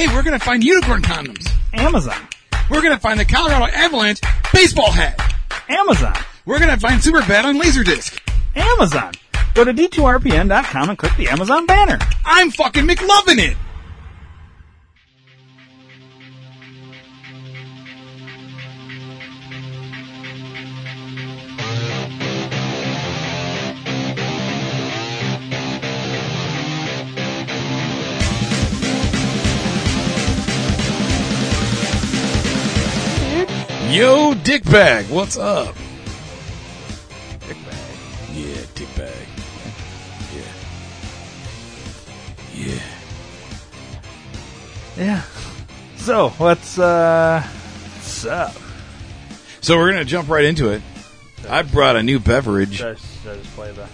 Hey, we're gonna find unicorn condoms. Amazon. We're gonna find the Colorado Avalanche baseball hat. Amazon. We're gonna find Superbad on Laserdisc. Amazon. Go to d2rpn.com and click the Amazon banner. I'm fucking McLovin' it. Yo, dickbag, what's up? Dick Bag. Yeah, dickbag. Yeah. Yeah. Yeah. So, what's, uh, what's up? So we're gonna jump right into it. I brought a new beverage. Should I, should I just play the.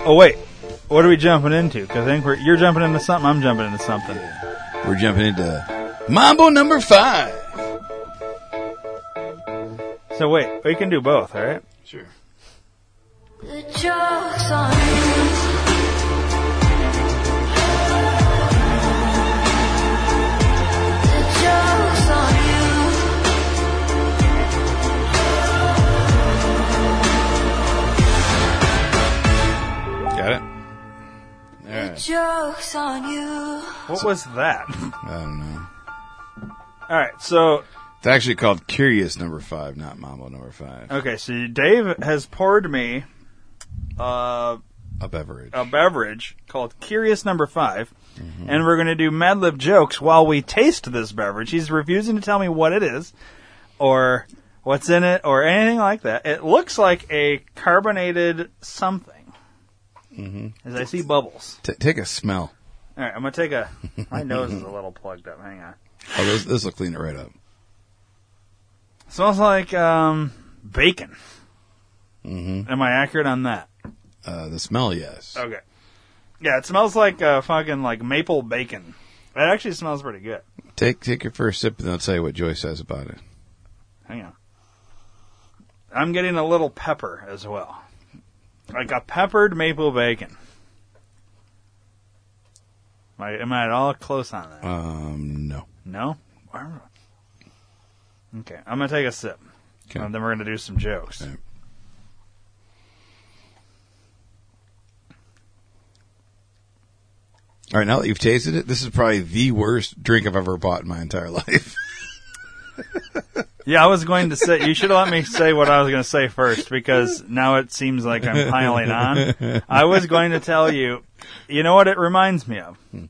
Oh, wait. What are we jumping into? Because I think we're, you're jumping into something, I'm jumping into something. We're jumping into Mambo number five. So, wait. We can do both, alright? Sure. The joke's on you. The joke's on you. Got it. All The right. joke's on you. What was that? I don't know. alright, so, It's actually called Curious number five, not Mambo number five. okay, so Dave has poured me, uh, A beverage. a beverage called Curious Number 5 and we're going to do Mad Lib jokes while we taste this beverage. He's refusing to tell me what it is, or what's in it, or anything like that. It looks like a carbonated something. As I see bubbles. T- take a smell. All right, I'm gonna take a. My nose is a little plugged up. Hang on. Oh, this this will clean it right up. Smells like um, bacon. Mm-hmm. Am I accurate on that? Uh, the smell, yes. Okay. Yeah, it smells like uh, fucking like maple bacon. It actually smells pretty good. Take take your first sip, and I'll tell you what Joy says about it. Hang on. I'm getting a little pepper as well. Like a peppered maple bacon. Am I, am I at all close on that? Um, no. No? Okay, I'm going to take a sip. Okay. And then we're going to do some jokes. All right, now that you've tasted it, this is probably the worst drink I've ever bought in my entire life. Yeah, I was going to say, you should have let me say what I was going to say first because now it seems like I'm piling on. I was going to tell you, you know what it reminds me of? Hmm.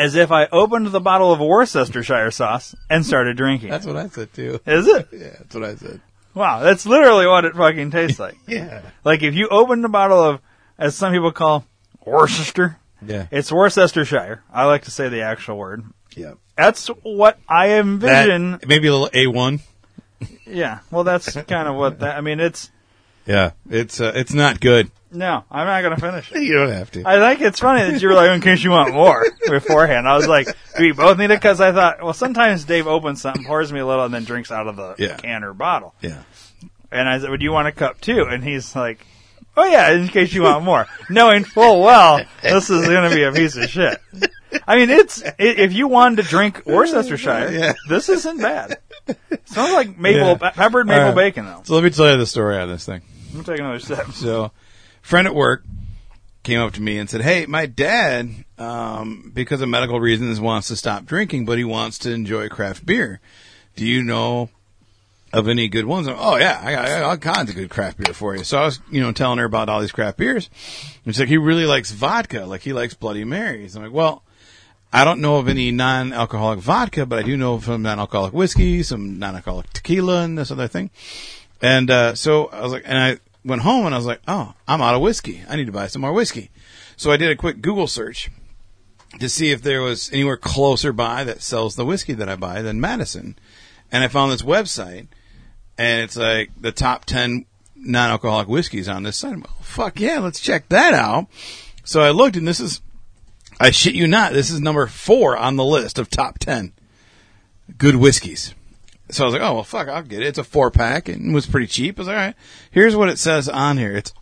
As if I opened the bottle of Worcestershire sauce and started drinking. That's what I said too. Is it? Yeah, that's what I said. Wow, that's literally what it fucking tastes like. Yeah. Like if you opened a bottle of, as some people call Worcester, Yeah. it's Worcestershire. I like to say the actual word. Yeah. That's what I envision. That, maybe a little A1. yeah, well, that's kind of what that. I mean, it's Yeah. It's uh, it's not good. No, I'm not gonna finish it. You don't have to. I think it's funny that you were like, in case you want more beforehand. I was like, do we both need it? Because I thought, well, sometimes Dave opens something, pours me a little, and then drinks out of the Yeah. can or bottle. yeah. And I said, would you want a cup too? And he's like, oh yeah, in case you want more. Knowing full well, this is going to be a piece of shit. I mean, it's, if you wanted to drink Worcestershire, Yeah. this isn't bad. Sounds like maple, Yeah. peppered maple right. bacon though. So let me tell you the story on this thing. I'm taking another sip. So, friend at work came up to me and said, "Hey, my dad, um, because of medical reasons, wants to stop drinking, but he wants to enjoy craft beer. Do you know of any good ones?" Oh yeah, I got, I got all kinds of good craft beer for you. So I was, you know, telling her about all these craft beers. And she's like, "He really likes vodka. Like he likes Bloody Marys." I'm like, "Well." I don't know of any non-alcoholic vodka, but I do know of some non-alcoholic whiskey, some non-alcoholic tequila, and this other thing. And uh, so I was like, and I went home and I was like, oh, I'm out of whiskey. I need to buy some more whiskey. So I did a quick Google search to see if there was anywhere closer by that sells the whiskey that I buy than Madison. And I found this website, and it's like the top 10 non alcoholic whiskeys on this site. Like, fuck yeah, let's check that out. So I looked, and this is, I shit you not, this is number four on the list of top 10 good whiskeys. So I was like, oh, well, fuck, I'll get it. It's a four pack and it was pretty cheap. I was like, all right. Here's what it says on here. It's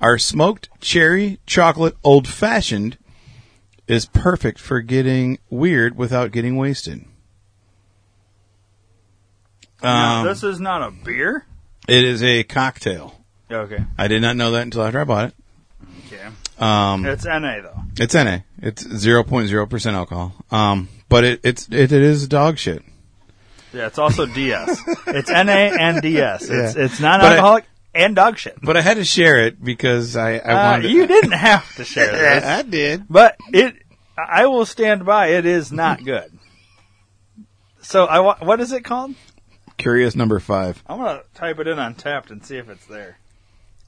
our smoked cherry chocolate old fashioned is perfect for getting weird without getting wasted. Now, Um, this is not a beer. it is a cocktail. Okay. I did not know that until after I bought it. Okay. Um, It's NA though. it's NA. It's zero point zero percent alcohol. Um, but it, it's it, it is dog shit. Yeah, it's also DS. it's NA and DS. It's it's non-alcoholic and dog shit. But I had to share it because I, I Uh, wanted. you didn't have to share this, I did. but it. I will stand by. It is not good. So I wa- what is it called? Curious number five. I'm gonna type it in Untappd and see if it's there.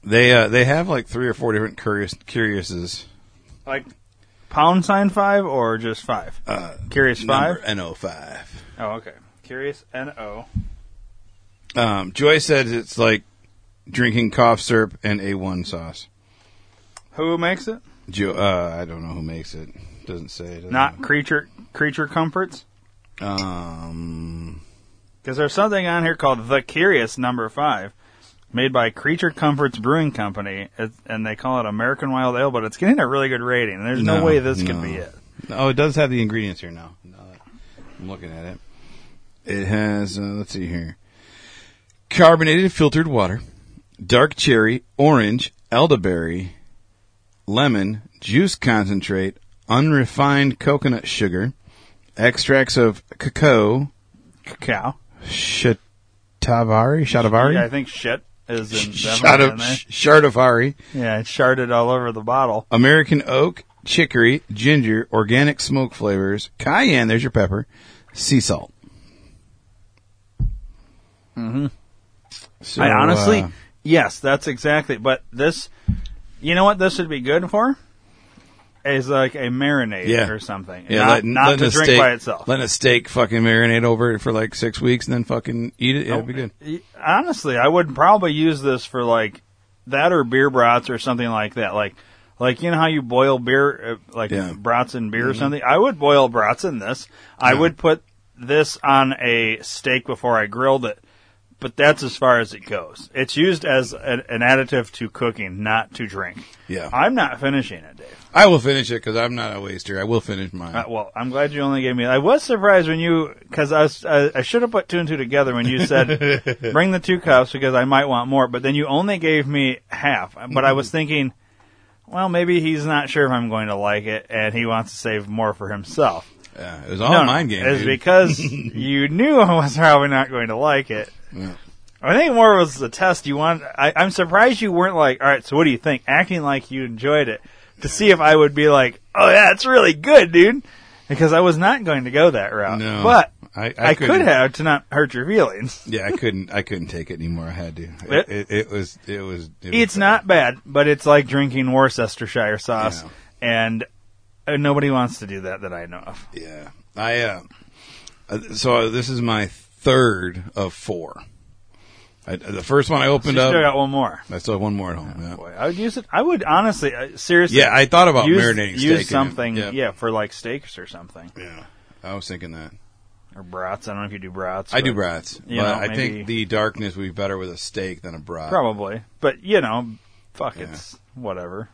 They uh they have like three or four different curious curiouses. Like pound sign five or just five? Uh, Curious five. number NO five. Oh, okay. Curious N O. Um, Joy says it's like drinking cough syrup and A1 sauce. Who makes it? Jo- uh, I don't know who makes it. Doesn't say. doesn't Not creature creature comforts. it? Um. Because there's something on here called The Curious Number Five, made by Creature Comforts Brewing Company, it, and they call it American Wild Ale, but it's getting a really good rating. There's no, No, way this no. could be it. Oh, it does have the ingredients here now. Now I'm looking at it. It has. Uh, let's see here. Carbonated filtered water, dark cherry, orange, elderberry, lemon, juice concentrate, unrefined coconut sugar, extracts of cacao, Cacao. shatavari, shatavari, Yeah, I think shit is in, Shata- definitely in there. Shatavari, Yeah, it's sharded all over the bottle. American oak, chicory, ginger, organic smoke flavors, cayenne, there's your pepper, sea salt. Mhm. So, I honestly, uh, yes, that's exactly. But this, you know what this would be good for? Is like a marinade Yeah. or something. yeah, not, letting- not letting to drink steak, by itself. Letting a steak fucking marinate over it for like six weeks and then fucking eat it. Yeah, it'd be good. Honestly, I would probably use this for like that or beer brats or something like that. Like, like you know how you boil beer, uh, like Yeah. brats in beer or something. I would boil brats in this. I would put this on a steak before I grilled it. But that's as far as it goes. It's used as an, an additive to cooking, not to drink. Yeah. I'm not finishing it, Dave. I will finish it because I'm not a waster. I will finish mine. Uh, well, I'm glad you only gave me. I was surprised when you, because I was, I, I should have put two and two together when you said bring the two cups because I might want more. But then you only gave me half. But I was thinking, well, maybe he's not sure if I'm going to like it, and he wants to save more for himself. Yeah, it was all no, mind game. It's because you knew I was probably not going to like it. Yeah. I think more was the test you want. I, I'm surprised you weren't like, all right, so what do you think? Acting like you enjoyed it to see if I would be like, oh yeah, it's really good, dude. Because I was not going to go that route, No, but I, I, I, could have to not hurt your feelings. Yeah, I couldn't. I couldn't take it anymore. I had to. It, It- it, was. It was. It was It's not bad, but it's like drinking Worcestershire sauce, Yeah. and nobody wants to do that that I know of. Yeah, I. Uh, uh, so this is my third of four. I, the first one I So opened you up. still got one more. I still have one more at home. Yeah, Boy, I would use it. I would honestly, uh, seriously. yeah I thought about use, marinating use something, Yeah. yeah, for like steaks or something, yeah. I was thinking that. or brats. I don't know if you do brats. I do but- brats, You but know, I think the darkness would be better with a steak than a brat. Probably, but you know, fuck, Yeah. it's whatever.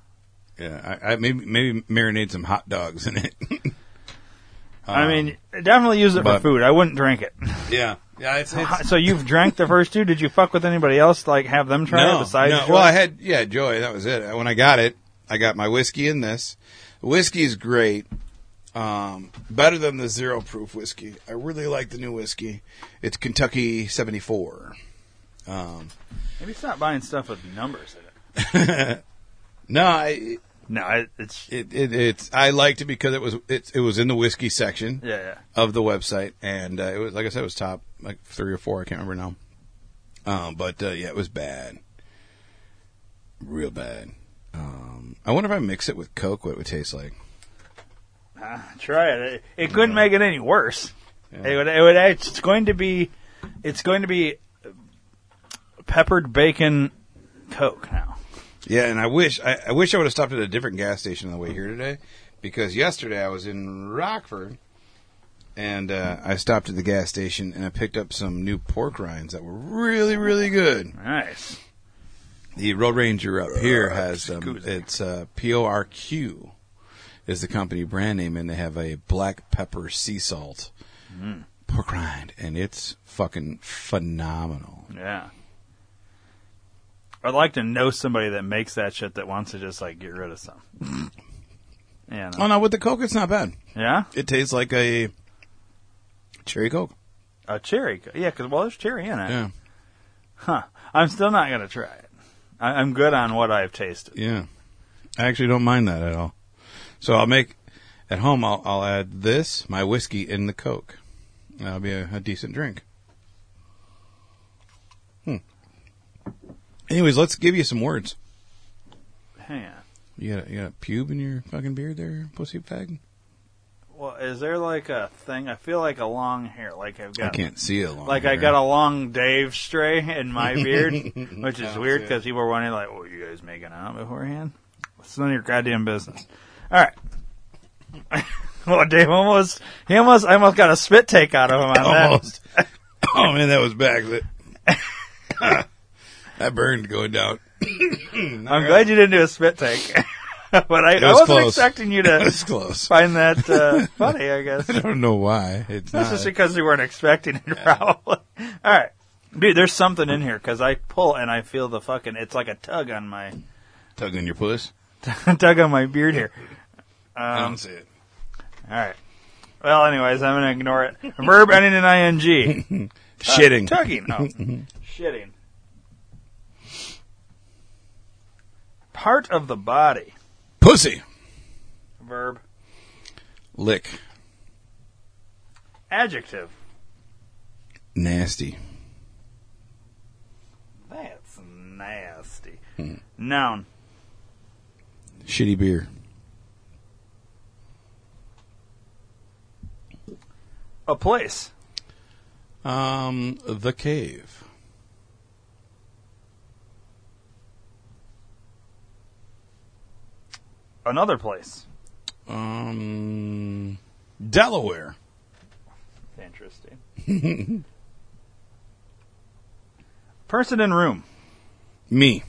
Yeah, I, I maybe maybe marinate some hot dogs in it. I Um, mean, definitely use it for food. I wouldn't drink it. yeah, yeah. It's, it's so you've drank the first two. Did you fuck with anybody else? Like have them try no, it besides? no. Joy? Well, I had yeah, Joy. That was it. When I got it, I got my whiskey in this. Whiskey is great. Um, better than the zero proof whiskey. I really like the new whiskey. It's Kentucky seventy four. Um, maybe stop buying stuff with numbers in it. no, I, No, it, it's it, it it's I liked it because it was it, it was in the whiskey section. yeah, yeah. of the website, and uh, it was like I said, it was top like three or four. I can't remember now. Um, but uh, yeah, it was bad, real bad. Um, I wonder if I mix it with Coke, what it would taste like. Ah, try it. It, it couldn't make it any worse. Yeah. It would. It would. It's going to be. It's going to be peppered bacon Coke now. Yeah, and I wish I, I wish I would have stopped at a different gas station on the way here today, because yesterday I was in Rockford, and uh, I stopped at the gas station and I picked up some new pork rinds that were really really good. Nice. The Road Ranger up here has um, Excuse me. it's uh, P O R Q, is the company brand name, and they have a black pepper sea salt pork rind, and it's fucking phenomenal. Yeah. I'd like to know somebody that makes that shit that wants to just like get rid of some. yeah. Oh no, with the Coke, it's not bad. Yeah. It tastes like a cherry Coke. A cherry. co- Yeah, because well, there's cherry in it. Yeah, Huh. I'm still not gonna try it. I, I'm good on what I've tasted. yeah. I actually don't mind that at all. So I'll make at home. I'll I'll add this, my whiskey, in the Coke. That'll be a, a decent drink. Hmm. Anyways, let's give you some words. Hang on. You got a, you got a pube in your fucking beard there, pussy fag? Well, is there like a thing? I feel like a long hair. Like I've got. I can't see it long. Like I got a long Dave stray in my beard, which is weird because people were wondering, like, "Oh, you guys making out beforehand?" It's none of your goddamn business. All right. well, Dave almost he almost I almost got a spit take out of him on that. almost. oh man, that was back. That burned going down. I'm glad you didn't do a spit take, but I, It I was wasn't close. expecting you to was find that uh, funny. I guess I don't know why. It's that's not. just because you weren't expecting it, probably. All right, dude. There's something in here because I pull and I feel the fucking. It's like a tug on my Tug on your puss. tug on my beard here. I Um, don't see it. All right. Well, anyways, I'm gonna ignore it. Verb ending in ing. Shitting. Tugging. No. Shitting. Part of the body. Pussy. Verb. Lick. Adjective. Nasty. That's nasty. Noun. Shitty beer. A place. Um, the cave. Another place. Um, Delaware. Interesting. Person in room. Me.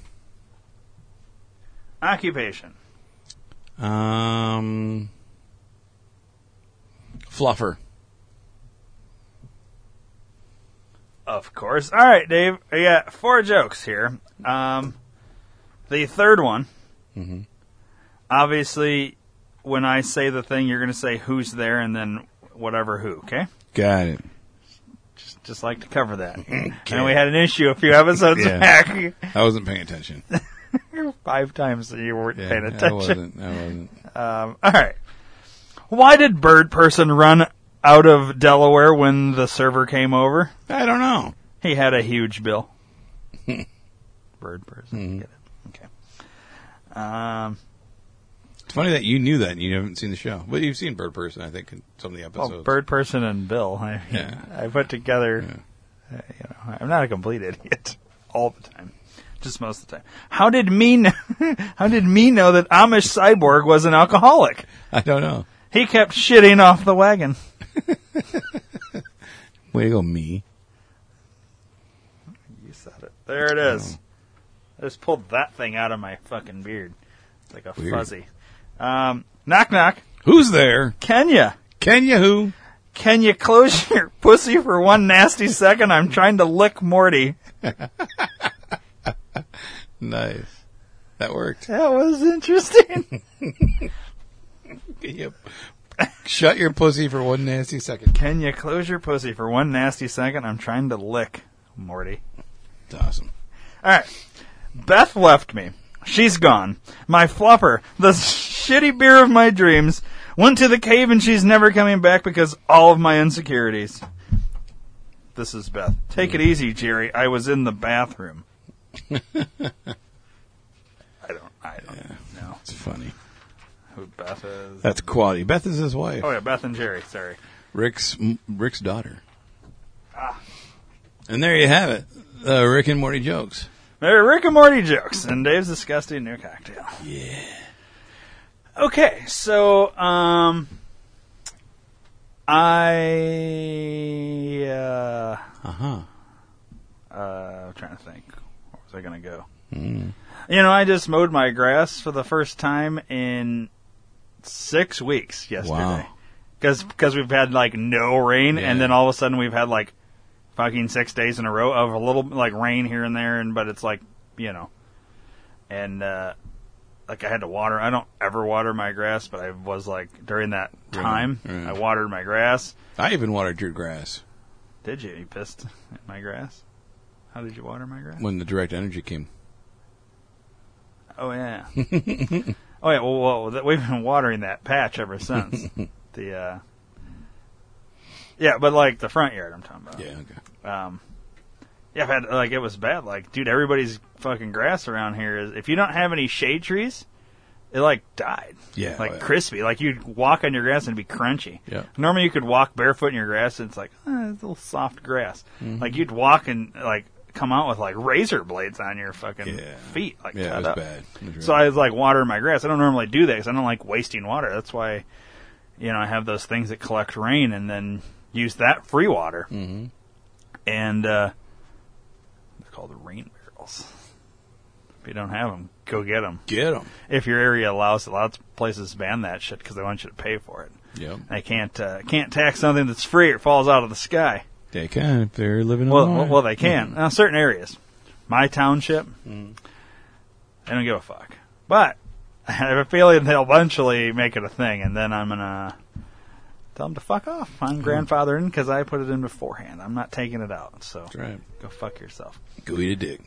Occupation. Um, fluffer. Of course. All right, Dave. I got four jokes here. Um, the third one. Mhm. Obviously, when I say the thing, you're going to say who's there and then whatever who. Okay. Got it. Just, just like to cover that. And we had an issue a few episodes Yeah. back. I wasn't paying attention. Five times that you weren't Yeah, paying I attention. wasn't. I wasn't. Um, all right. Why did Bird Person run out of Delaware when the server came over? I don't know. He had a huge bill. Bird Person. Get it? Okay. Um, It's funny that you knew that and you haven't seen the show, but you've seen Bird Person, I think, in some of the well, episodes. Bird Person and Bill. I, Yeah. I put together. Yeah. uh, you know, I'm not a complete idiot all the time. Just most of the time. How did me know, how did me know that Amish Cyborg was an alcoholic? I don't know. He kept shitting off the wagon. Way to go, me. You said it. There it is. I just pulled that thing out of my fucking beard. Like a Weird. fuzzy. Um, knock knock. Who's there? Kenya. Kenya who? Can you close your pussy for one nasty second? I'm trying to lick Morty. Nice. That worked. That was interesting. Yep. Shut your pussy for one nasty second. Can you close your pussy for one nasty second? I'm trying to lick Morty. It's awesome. All right. Beth left me. She's gone. My flopper, the shitty beer of my dreams, went to the cave and she's never coming back because all of my insecurities. This is Beth. Take it easy, Jerry. I was in the bathroom. I don't. I don't know It's funny. who Beth is. That's quality. Beth is his wife. Oh yeah, Beth and Jerry. Sorry. Rick's Rick's daughter. Ah. And there you have it. Uh, Rick and Morty jokes. They're Rick and Morty jokes and Dave's disgusting new cocktail. Yeah. Okay, so um, I uh, Uh huh. uh, I'm trying to think. Where was I going to go? Mm. You know, I just mowed my grass for the first time in six weeks yesterday. Wow. Because we've had like no rain, Yeah. and then all of a sudden we've had like fucking six days in a row of a little like rain here and there, and but it's like you know, and uh, like I had to water. I don't ever water my grass, but I was like during that time Right. I watered my grass. I even watered your grass Did you? You pissed at my grass? How did you water my grass? when the direct energy came. Oh yeah. oh yeah. Well, well, we've been watering that patch ever since. the uh, yeah, but like the front yard, I'm talking about. Yeah, okay. Um, yeah, I've had like it was bad. Like, dude, everybody's fucking grass around here is. If you don't have any shade trees, it like died. Yeah, like oh, yeah. crispy. Like you'd walk on your grass and it'd be crunchy. Yeah. Normally you could walk barefoot in your grass and it's like eh, it's a little soft grass. Mm-hmm. Like you'd walk and like come out with like razor blades on your fucking Yeah. feet. Like Yeah, cut up. bad. It was So I was like watering my grass. I don't normally do that because I don't like wasting water. That's why, you know, I have those things that collect rain and then use that free water. Mhm. And uh, they're called the rain barrels. If you don't have them, go get them. Get them. If your area allows, it. lots of places ban that shit because they want you to pay for it. Yep. They can't uh, can't tax something that's free or falls out of the sky. They can if they're living Well, well, well, they can. Now, certain areas, my township, Mm-hmm. they don't give a fuck. But I have a feeling they'll eventually make it a thing, and then I'm gonna tell them to fuck off. I'm Mm-hmm. grandfathered because I put it in beforehand. I'm not taking it out. So That's right. go fuck yourself. Go eat a dick.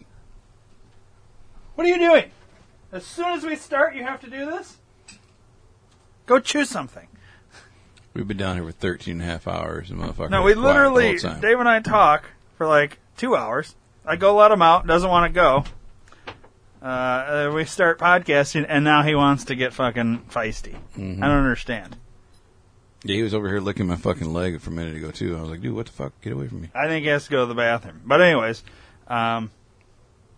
What are you doing? As soon as we start, you have to do this. Go choose something. We've been down here for 13 and a half hours. And motherfucker No, was we quiet the literally, time. Dave and I talk for like two hours. I go let him out, doesn't want to go. Uh, uh, we start podcasting, and now he wants to get fucking feisty. Mm-hmm. I don't understand. Yeah, he was over here licking my fucking leg for a minute ago too. I was like, dude, what the fuck? Get away from me. I think he has to go to the bathroom. But anyways, um,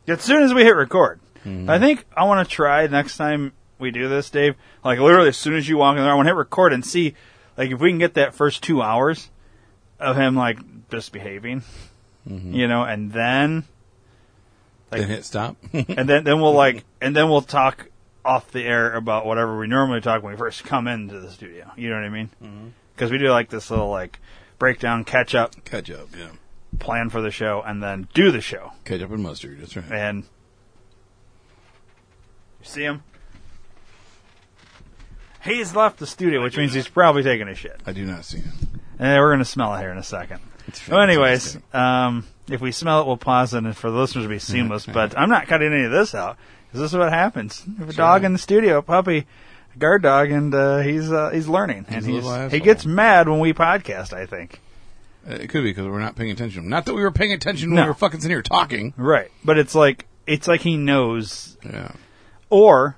as soon as we hit record, I think I want to try next time we do this, Dave. Like literally, as soon as you walk in there, I want to hit record and see, like, if we can get that first two hours of him like just behaving, you know, and then Like- then hit stop. and then then we'll like and then we'll talk off the air about whatever we normally talk when we first come into the studio. You know what I mean? Because we do like this little like breakdown, catch up, Catch up, yeah. plan for the show, and then do the show. Catch up and mustard. That's right. And you see him. He's left the studio, which means he's probably taking a shit. I do not see him. And we're going to smell it here in a second. Well, anyways, um, if we smell it, we'll pause it and for the listeners to be seamless. But I'm not cutting any of this out. 'Cause This is what happens. We have a dog in the studio, a puppy, a guard dog, and uh, he's uh, he's learning. He's and he's, he gets mad when we podcast. I think it could be because we're not paying attention. Not that we were paying attention when we were fucking sitting here talking. right, but it's like it's like he knows, Yeah. or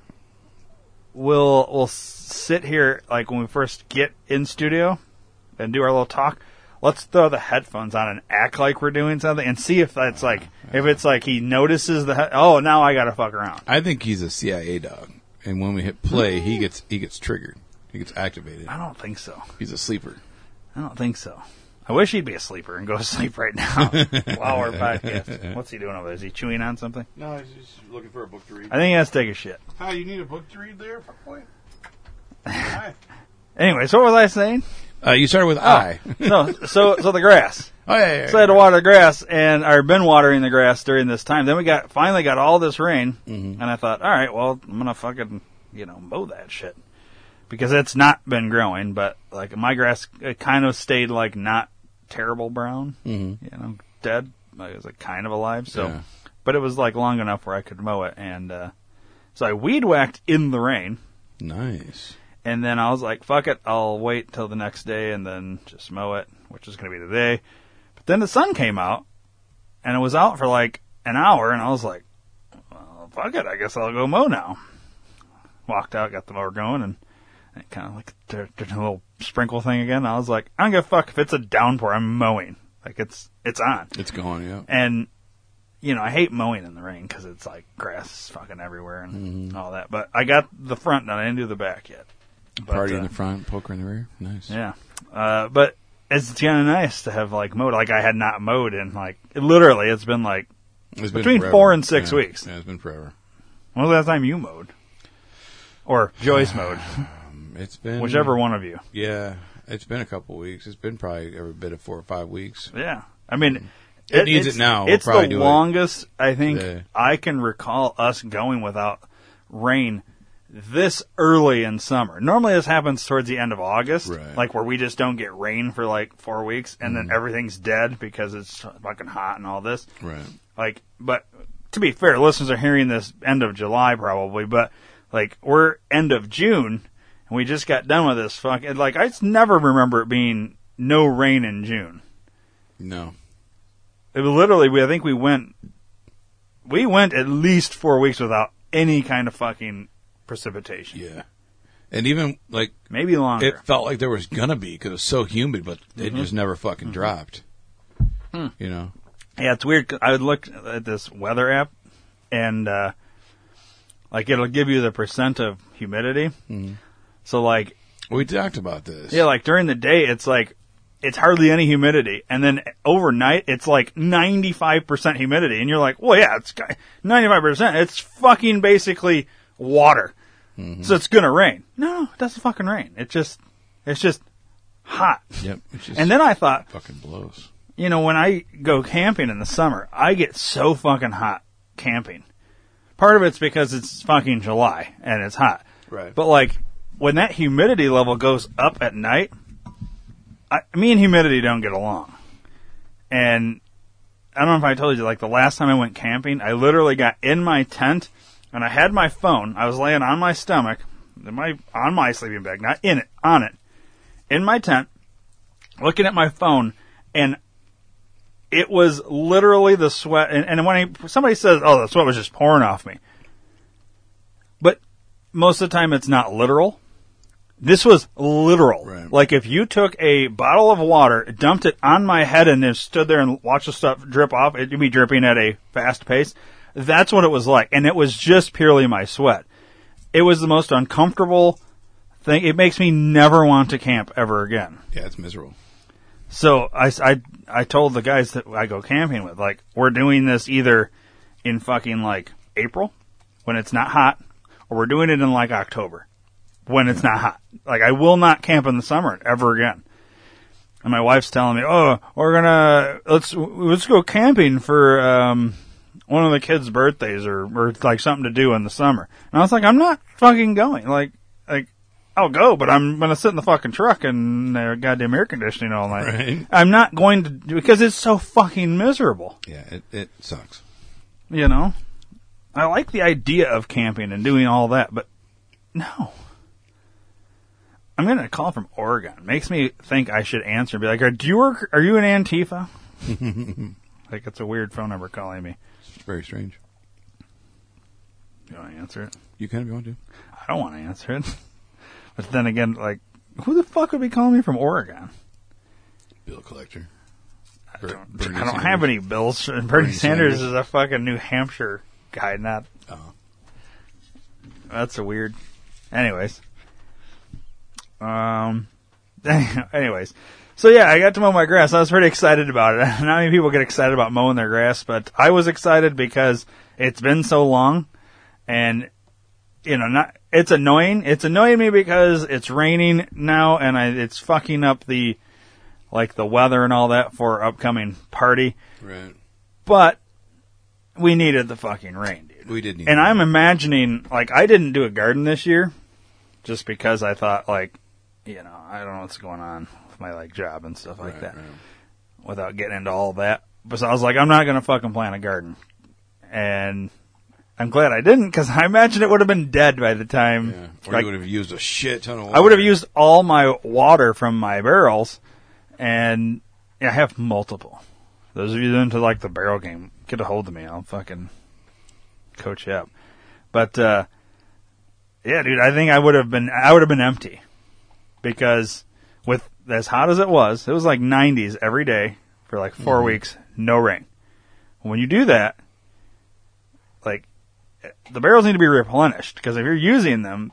we'll we'll sit here like when we first get in studio and do our little talk. Let's throw the headphones on and act like we're doing something, and see if that's like if it's like he notices the he- oh now I gotta fuck around. I think he's a CIA dog, and when we hit play, he gets he gets triggered. He gets activated. I don't think so. He's a sleeper. I don't think so. I wish he'd be a sleeper and go to sleep right now while we're podcasting. What's he doing over there? Is he chewing on something? No, he's just looking for a book to read. I think he has to take a shit. Hi, you need a book to read there, boy? Anyways, what was I saying? Uh, you started with I. no, so so the grass. Oh yeah, yeah. So I had to water the grass, and I've been watering the grass during this time. Then we got finally got all this rain, and I thought, all right, well, I'm gonna fucking you know mow that shit because it's not been growing, but like my grass, it kind of stayed like not terrible brown, Mhm. you know, dead. Like, it was like kind of alive, so. Yeah. But it was like long enough where I could mow it, and uh, so I weed whacked in the rain. Nice. And then I was like, fuck it, I'll wait till the next day and then just mow it, which is going to be today. But then the sun came out, and it was out for like an hour, and I was like, well, fuck it, I guess I'll go mow now. Walked out, got the mower going, and it kind of like did a little sprinkle thing again. I was like, I don't give a fuck if it's a downpour, I'm mowing. Like it's it's on. It's going. Yeah. And you know, I hate mowing in the rain because it's like grass fucking everywhere and mm-hmm. all that. But I got the front done. I didn't do the back yet. But, Party uh, in the front, poker in the rear. Nice. Yeah. Uh, but it's kind of nice to have like mowed. Like I had not mowed in like literally. It's been like It's been Between four and six Yeah. weeks. Yeah, it's been forever. when was the last time you mowed? Or Joyce mowed? It's been whichever one of you. Yeah, it's been a couple weeks. It's been probably every bit of four or five weeks. Yeah, I mean, It needs it now. We'll It's the do it. longest I think Yeah. I can recall us going without rain this early in summer. Normally, this happens towards the end of August, Right. Mm-hmm. like where we just don't get rain for like four weeks, and then everything's dead because it's fucking hot and all this. Right. Like, but to be fair, listeners are hearing this end of July probably, but like we're end of June and we just got done with this fucking like I just never remember it being no rain in June. No. It literally we I think we went we went at least four weeks without any kind of fucking precipitation. Yeah. And even like Maybe longer. it felt like there was gonna be because it was so humid, but Mm-hmm. it just never fucking dropped. Hmm. You know. Yeah, it's weird. 'cause I would look at this weather app, and uh, like it'll give you the percent of humidity. Mm-hmm. So like We talked about this. Yeah, like during the day, it's like it's hardly any humidity, and then overnight, it's like ninety five percent humidity, and you're like, well, yeah, it's ninety five percent. It's fucking basically water, Mm-hmm. so it's gonna rain. No, it doesn't fucking rain. It just, it's just hot. Yep. Just And then I thought, fucking blows. you know, when I go camping in the summer, I get so fucking hot camping. Part of it's because it's fucking July and it's hot. Right. But like when that humidity level goes up at night, I, me and humidity don't get along. And I don't know if I told you, like the last time I went camping, I literally got in my tent and I had my phone. I was laying on my stomach, in my on my sleeping bag, not in it, on it, in my tent, looking at my phone, and it was literally the sweat. And, and when I, somebody says, "Oh, the sweat was just pouring off me," but most of the time it's not literal. This was literal. Right. Like if you took a bottle of water, dumped it on my head, and then stood there and watched the stuff drip off, it'd be dripping at a fast pace. That's what it was like, and it was just purely my sweat. It was the most uncomfortable thing. It makes me never want to camp ever again. Yeah, it's miserable. So I, I, I told the guys that I go camping with, like, we're doing this either in fucking like April when it's not hot, or we're doing it in like October when it's not hot. Like, I will not camp in the summer ever again. And my wife's telling me, "Oh, we're gonna let's let's go camping for um, one of the kids' birthdays or or like something to do in the summer." And I was like, "I'm not fucking going. Like, like I'll go, but I'm gonna sit in the fucking truck and uh, goddamn air conditioning all night. Right. I'm not going to because it's so fucking miserable. Yeah, it, it sucks. You know, I like the idea of camping and doing all that, but no. I'm getting a call from Oregon. Makes me think I should answer and be like, "Are do you work? Are you an Antifa?" like it's a weird phone number calling me. Very strange. You want to answer it? You can if you want to. I don't want to answer it. but then again, like, who the fuck would be calling me from Oregon? Bill collector. I Ber- don't, Bernie I don't Sanders. have any bills. Bernie, Bernie Sanders, Sanders. is a fucking New Hampshire guy, not. Oh. That's a weird. Anyways. Um. Anyways. So yeah, I got to mow my grass. I was pretty excited about it. Not many people get excited about mowing their grass, but I was excited because it's been so long, and you know, not it's annoying. It's annoying me because it's raining now, and I, it's fucking up the like the weather and all that for upcoming party. Right. But we needed the fucking rain, dude. We did need And I'm imagining, like, I didn't do a garden this year just because I thought, like, you know, I don't know what's going on with my, like, job and stuff like Right, that right. without getting into all that. But so I was like, I'm not going to fucking plant a garden. And I'm glad I didn't because I imagine it would have been dead by the time. Yeah. Or like, you would have used a shit ton of water. I would have used all my water from my barrels, and yeah, I have multiple. Those of you into like the barrel game, get a hold of me. I'll fucking coach you up. But uh, yeah, dude, I think I would have been I would have been empty because with as hot as it was, it was like 90s every day for like 4 mm-hmm. weeks, no rain. When you do that, like the barrels need to be replenished because if you're using them,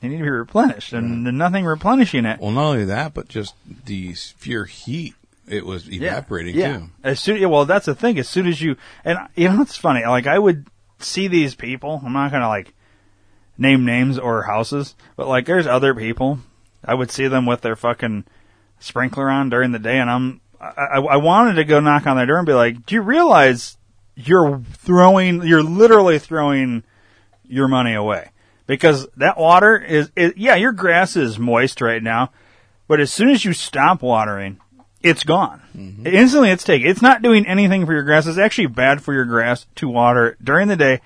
they need to be replenished, and there's nothing replenishing it. Well, not only that, but just the pure heat. It was evaporating yeah. too. As soon, well, that's the thing. As soon as you, and you know, it's funny. Like I would see these people. I'm not gonna like name names or houses, but like there's other people. I would see them with their fucking sprinkler on during the day, and I'm I, I, I wanted to go knock on their door and be like, "Do you realize you're throwing? You're literally throwing your money away because that water is, is yeah, your grass is moist right now, but as soon as you stop watering, it's gone. Mm-hmm. Instantly, it's taken. It's not doing anything for your grass. It's actually bad for your grass to water during the day.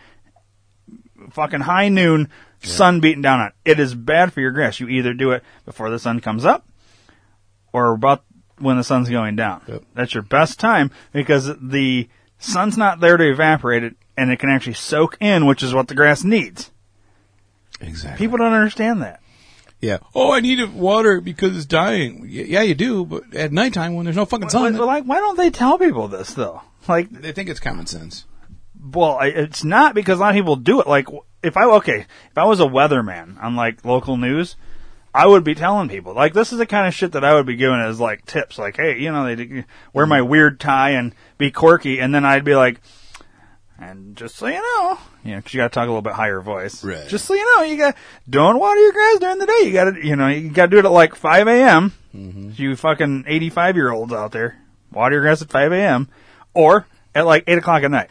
Fucking high noon, sun beating down on it. It is bad for your grass. You either do it before the sun comes up, or about when the sun's going down. Yep. That's your best time because the sun's not there to evaporate it, and it can actually soak in, which is what the grass needs. Exactly. People don't understand that. yeah. Oh, I need water because it's dying. Yeah, you do, but at nighttime when there's no fucking sun, Like, like, why don't they tell people this though? Like, they think it's common sense. well, it's not because a lot of people do it. Like, if I okay, if I was a weatherman on like local news, I would be telling people like this is the kind of shit that I would be giving as like tips. Like, hey, you know, they wear my weird tie and be quirky, and then I'd be like, and just so you know, you know, because you got to talk a little bit higher voice. Right. Just so you know, you got don't water your grass during the day. You got to, you know, you got to do it at like 5 a.m. Mm-hmm. You fucking 85 year olds out there, water your grass at 5 a.m. or at like 8 o'clock at night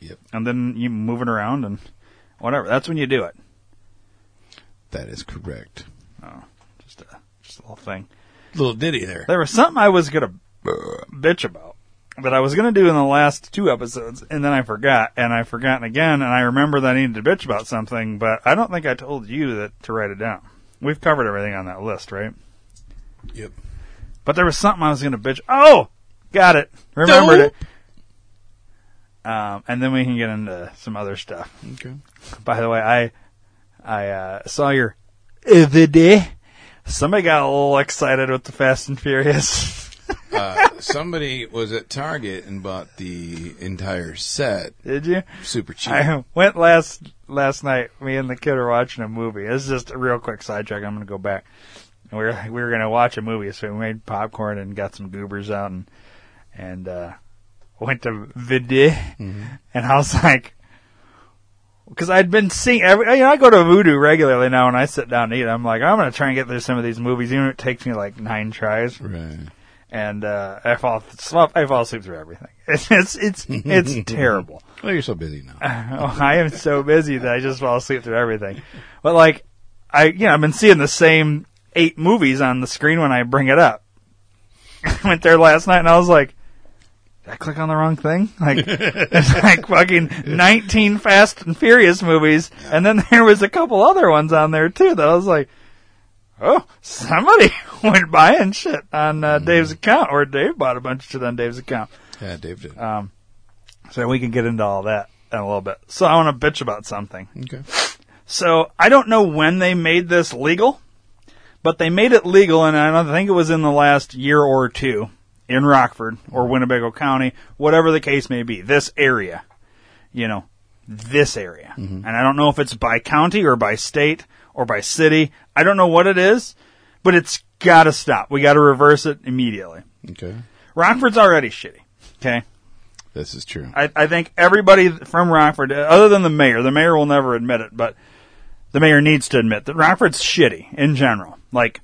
Yep. and then you move it around and whatever. That's when you do it. That is correct. Just a just a little thing. Little ditty there. There was something I was gonna bitch about that I was gonna do in the last two episodes, and then I forgot, and I forgotten again, and I remember that I needed to bitch about something, but I don't think I told you that to write it down. We've covered everything on that list, right? Yep. But there was something I was gonna bitch. Oh, got it. Remembered No. it. Um, and then we can get into some other stuff. Okay. By the way, I I uh, saw your the day. Somebody got a little excited with the Fast and Furious. Uh, somebody was at Target and bought the entire set, Did you? super cheap. I went last last night. Me and the kid are watching a movie. It's just a real quick sidetrack. I'm going to go back. We were we were going to watch a movie, so we made popcorn and got some goobers out and and uh, went to Vudu, and I was like, because I'd been seeing every. You know, I go to Vudu regularly now, and I sit down to eat. I'm like, I'm going to try and get through some of these movies, even if it takes me like nine tries right. and uh, I fall asleep. I fall asleep through everything. It's it's it's, it's terrible. Well, you're so busy now. Oh, I am so busy that I just fall asleep through everything. But like, I you know I've been seeing the same eight movies on the screen when I bring it up. I went there last night and I was like. Did I click on the wrong thing? Like, it's like fucking 19 Fast and Furious movies, and then there was a couple other ones on there too that I was like, oh, somebody went buying shit on uh, Dave's account, or Dave bought a bunch of shit on Dave's account. Yeah, Dave did. Um, so we can get into all that in a little bit. So I want to bitch about something. okay. So I don't know when they made this legal, but they made it legal, and I don't think it was in the last year or two in Rockford or Winnebago County, whatever the case may be. This area, you know, this area, mm-hmm. and I don't know if it's by county or by state or by city. I don't know what it is, but it's got to stop. We got to reverse it immediately. Okay. Rockford's already shitty. Okay. This is true. I, I think everybody from Rockford, other than the mayor, the mayor will never admit it, but the mayor needs to admit that Rockford's shitty in general. Like,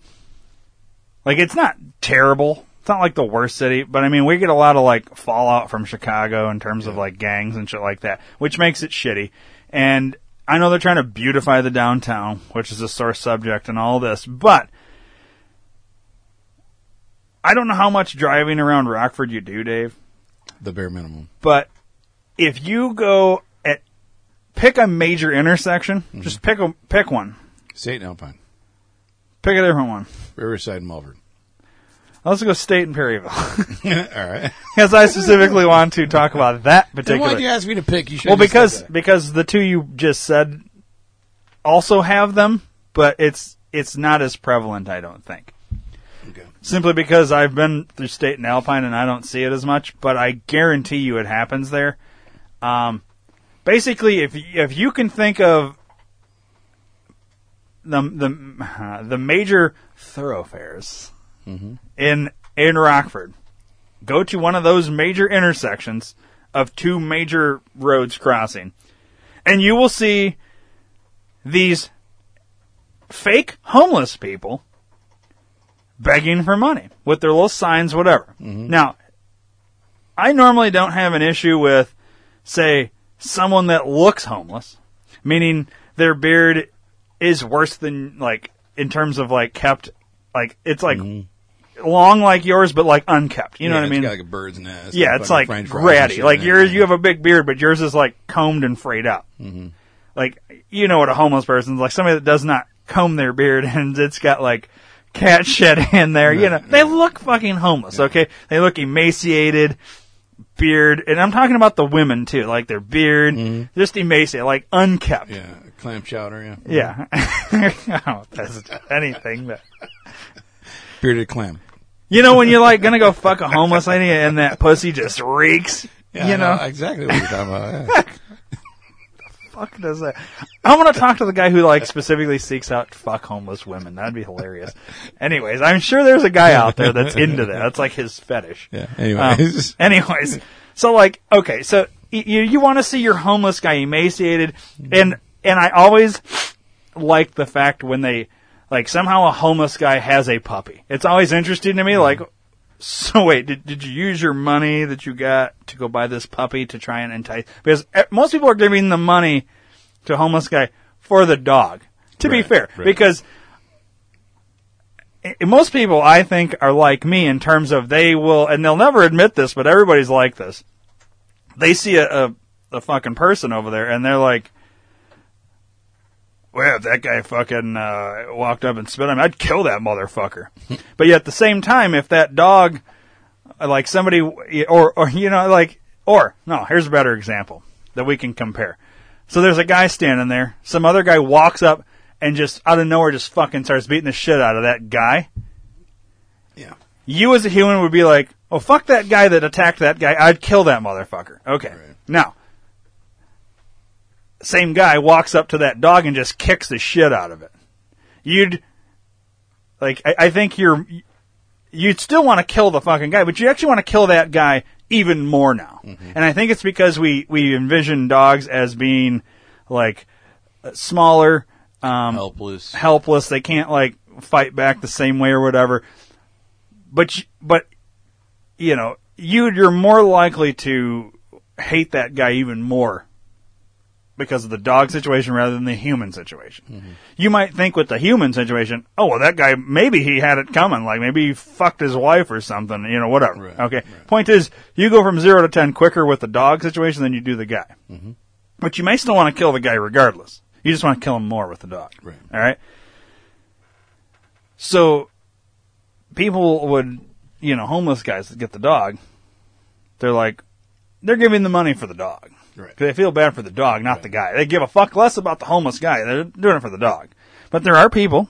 like it's not terrible. It's not like the worst city, but I mean, we get a lot of like fallout from Chicago in terms of like gangs and shit like that, which makes it shitty. And I know they're trying to beautify the downtown, which is a sore subject and all this, but I don't know how much driving around Rockford you do, Dave. The bare minimum. But if you go at pick a major intersection, mm-hmm. just pick a pick one. State and Alpine. Pick a different one. Riverside and Mulford. Let's go State and Perryville, All right. because I specifically want to talk about that Then particular. why'd you ask me to pick? You should well, because because the two you just said also have them, but it's it's not as prevalent, I don't think. Okay. Simply because I've been through State and Alpine and I don't see it as much, but I guarantee you it happens there. Um, basically, if if you can think of the the the major thoroughfares in in Rockford, go to one of those major intersections of two major roads crossing, and you will see these fake homeless people begging for money with their little signs, whatever. Mm-hmm. Now, I normally don't have an issue with, say, someone that looks homeless, meaning their beard is worse than, like, in terms of, like, kept, like, it's like mm-hmm. Long like yours, but like unkept. You know Yeah, what I mean? got like a bird's nest. Yeah, it's like French ratty. Like yours, you have a big beard, but yours is like combed and frayed up. Mm-hmm. Like you know what a homeless person's like somebody that does not comb their beard and it's got like cat shit in there. You know, they look fucking homeless. Okay, they look emaciated, beard, and I'm talking about the women too. Like their beard, just emaciated, like unkept. Mm-hmm. Yeah, clam chowder. Yeah, Yeah. I don't know if that's anything, but bearded clam. You know when you're like gonna go fuck a homeless lady and that pussy just reeks. Yeah, you I know, exactly what you're talking about. Yeah. fuck does that? I want to talk to the guy who like specifically seeks out fuck homeless women. That'd be hilarious. Anyways, I'm sure there's a guy out there that's into that. That's like his fetish. yeah. Um, Anyways, anyways, so like, okay, so you you want to see your homeless guy emaciated, and and I always like the fact when they like somehow a homeless guy has a puppy. It's always interesting to me. Like, so wait, did did you use your money that you got to go buy this puppy to try and entice? Because eh, most people are giving the money to a homeless guy for the dog. To be fair, right. because most people I think are like me in terms of they will, and they'll never admit this, but everybody's like this. They see a, a, a fucking person over there and they're like, well, if that guy fucking uh, walked up and spit on me, I'd kill that motherfucker. but yet at the same time, if that dog, like somebody, or, or, you know, like, or, no, here's a better example that we can compare. So there's a guy standing there. Some other guy walks up and just out of nowhere just fucking starts beating the shit out of that guy. yeah. You as a human would be like, oh fuck that guy that attacked that guy. I'd kill that motherfucker. Okay. Right. Now, same guy walks up to that dog and just kicks the shit out of it. You'd, like, I, I think you're, you'd still want to kill the fucking guy, but you actually want to kill that guy even more now. And I think it's because we, we envision dogs as being, like, uh, smaller, um, Helpless. helpless. They can't like fight back the same way or whatever. But but you know, you you're more likely to hate that guy even more because of the dog situation rather than the human situation. Mm-hmm. You might think with the human situation, oh well, that guy maybe he had it coming, like maybe he fucked his wife or something, you know, whatever. Right, okay. right. Point is, you go from zero to ten quicker with the dog situation than you do the guy. Mm-hmm. But you may still want to kill the guy regardless. You just want to kill him more with the dog. Right. All right. So people would, you know, homeless guys that get the dog, they're like, they're giving the money for the dog. Right. They feel bad for the dog, not the guy. They give a fuck less about the homeless guy. They're doing it for the dog. But there are people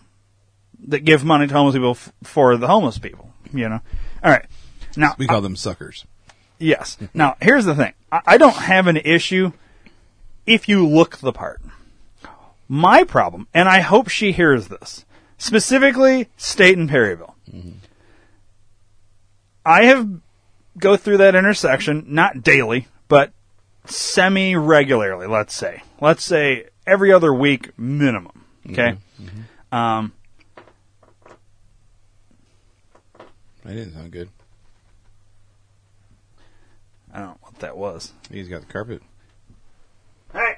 that give money to homeless people f- for the homeless people, you know. All right. Now, We call them suckers. Yes. Now, here's the thing. I, I don't have an issue if you look the part. My problem, and I hope she hears this, specifically State and Perryville. Mm-hmm. I have go through that intersection, not daily, but semi regularly, let's say. Let's say every other week minimum. Okay? Um, That didn't sound good. I don't know what that was. He's got the carpet. Hey!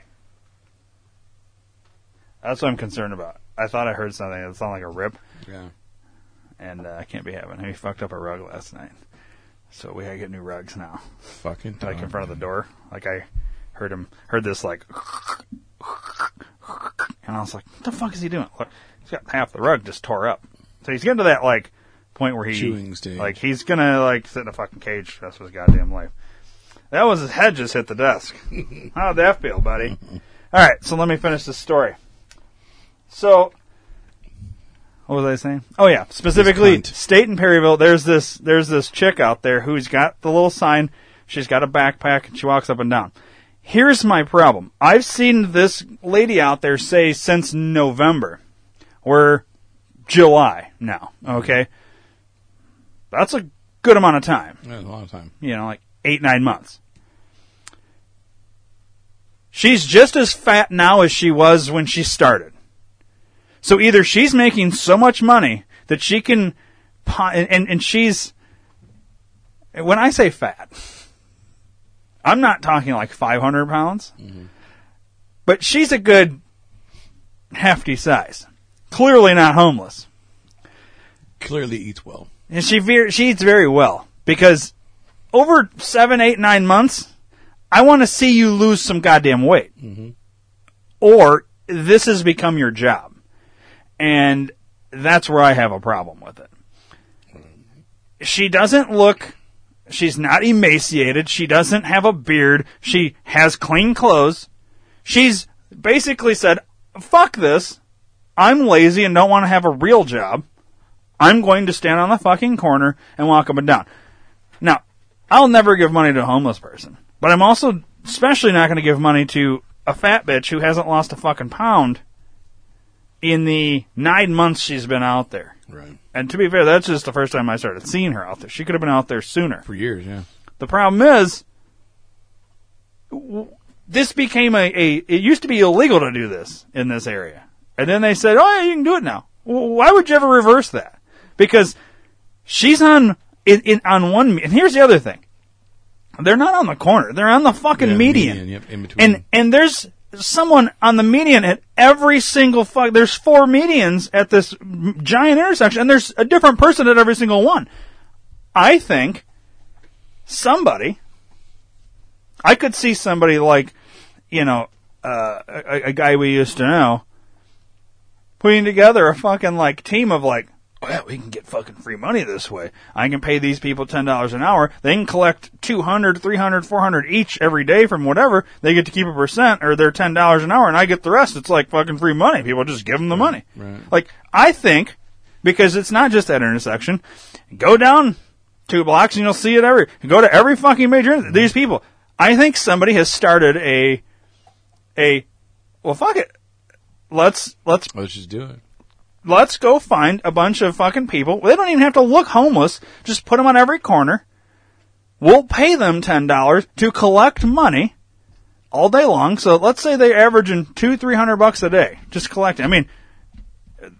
That's what I'm concerned about. I thought I heard something that sounded like a rip. Yeah. and uh, I can't be having. He fucked up a rug last night, so we gotta get new rugs now. Fucking. Like in front of the door. Like I heard him heard this like, and I was like, "What the fuck is he doing?" Look, he's got half the rug just tore up. So he's getting to that like point where he Chewing stage. like he's gonna like sit in a fucking cage the rest of his goddamn life. That was his head just hit the desk. How'd that feel, buddy? All right, so let me finish this story. So, what was I saying? Oh yeah, specifically. State and Perryville. There's this there's this chick out there who's got the little sign. She's got a backpack and she walks up and down. Here's my problem. I've seen this lady out there say since November. We're July now. Okay, that's a good amount of time Yeah, a lot of time. you know, like eight, nine months. She's just as fat now as she was when she started. So either she's making so much money that she can, and, and, she's, when I say fat, I'm not talking like 500 pounds, mm-hmm. but she's a good hefty size. Clearly not homeless. Clearly eats well. And she veer, she eats very well because over seven, eight, nine months, I want to see you lose some goddamn weight, mm-hmm. or this has become your job, and that's where I have a problem with it. She doesn't look. She's not emaciated. She doesn't have a beard. She has clean clothes. She's basically said, "Fuck this. I'm lazy and don't want to have a real job." I'm going to stand on the fucking corner and walk up and down. Now, I'll never give money to a homeless person, but I'm also especially not going to give money to a fat bitch who hasn't lost a fucking pound in the nine months she's been out there. Right. And to be fair, that's just the first time I started seeing her out there. She could have been out there sooner. For years, yeah. The problem is, this became a, a, it used to be illegal to do this in this area. And then they said, oh yeah, you can do it now. Well, why would you ever reverse that? Because she's on, in, in, on one, and here's the other thing. They're not on the corner. They're on the fucking Yeah, median. median, yep, in between. And, and there's someone on the median at every single fuck, there's four medians at this giant intersection, and there's a different person at every single one. I think somebody, I could see somebody like, you know, uh, a, a guy we used to know, putting together a fucking like team of like, Oh, well, we can get fucking free money this way. I can pay these people $10 an hour. They can collect 200, 300, 400 each every day from whatever. They get to keep a percent or they're $10 an hour and I get the rest. It's like fucking free money. People just give them the money. right. Like, I think, because it's not just that intersection, go down two blocks and you'll see it every, go to every fucking major, these people. I think somebody has started a, a, well fuck it. Let's, let's Let's just do it. Let's go find a bunch of fucking people. They don't even have to look homeless. Just put them on every corner. We'll pay them ten dollars to collect money all day long. So let's say they're averaging two, three hundred bucks a day just collecting. I mean,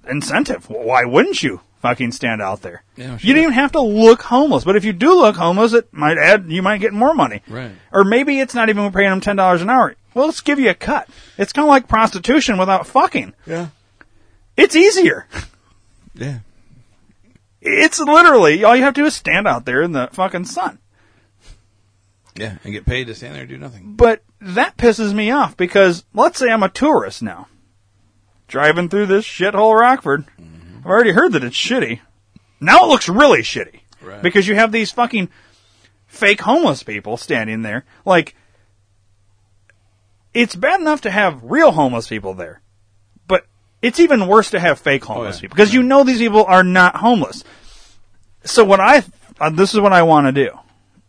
incentive. Why wouldn't you fucking stand out there? Yeah, You don't even have to look homeless. But if you do look homeless, it might add. You might get more money. Right. Or maybe it's not even paying them ten dollars an hour. Well, let's give you a cut. It's kind of like prostitution without fucking. Yeah. It's easier. Yeah. It's literally all you have to do is stand out there in the fucking sun. Yeah. And get paid to stand there and do nothing. But that pisses me off because let's say I'm a tourist now, driving through this shithole Rockford. Mm-hmm. I've already heard that it's shitty. Now it looks really shitty Right. because you have these fucking fake homeless people standing there. Like, it's bad enough to have real homeless people there, it's even worse to have fake homeless yeah. people because you know these people are not homeless. So what I, uh, this is what I want to do.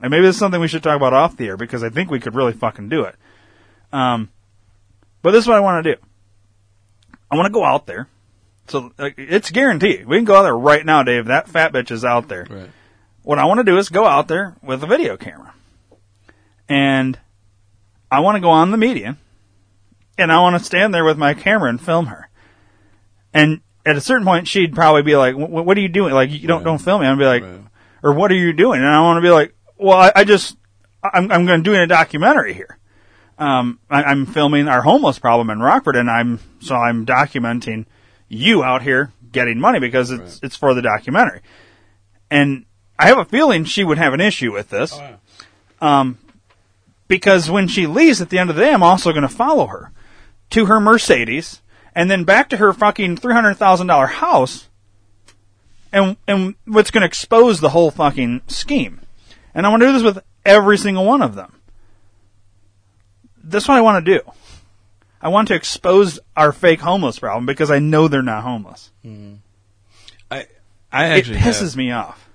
And maybe this is something we should talk about off the air because I think we could really fucking do it. Um, but this is what I want to do. I want to go out there. So like, it's guaranteed. We can go out there right now, Dave. That fat bitch is out there. Right. What I want to do is go out there with a video camera. And I want to go on the median. And I want to stand there with my camera and film her. And at a certain point, she'd probably be like, "Wh- "What are you doing? Like, you don't Right. don't film me." Gonna be like, Right. "Or what are you doing?" And I want to be like, "Well, I, I just I'm I'm going to do a documentary here. Um, I, I'm filming our homeless problem in Rockford, and I'm so I'm documenting you out here getting money because it's it's for the documentary. And I have a feeling she would have an issue with this Oh, yeah. um, because when she leaves at the end of the day, I'm also going to follow her to her Mercedes and then back to her fucking three hundred thousand dollar house, and and what's going to expose the whole fucking scheme. And I want to do this with every single one of them. That's what I want to do. I want to expose our fake homeless problem because I know they're not homeless. I I actually It pisses have, me off.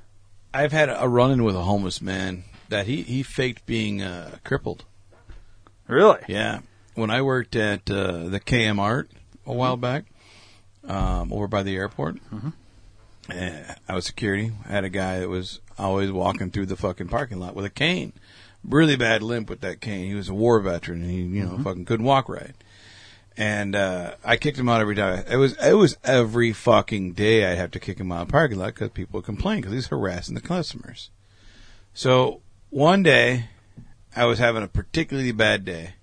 I've had a run in with a homeless man that he he faked being uh, crippled. Really? Yeah. When I worked at uh, the Kmart a while back, um, over by the airport, eh, I was security. I had a guy that was always walking through the fucking parking lot with a cane, really bad limp with that cane. He was a war veteran and he, you Mm-hmm. know, fucking couldn't walk right. And uh, I kicked him out every day. It was it was every fucking day I'd have to kick him out of the parking lot because people would complain because he's harassing the customers. So one day, I was having a particularly bad day.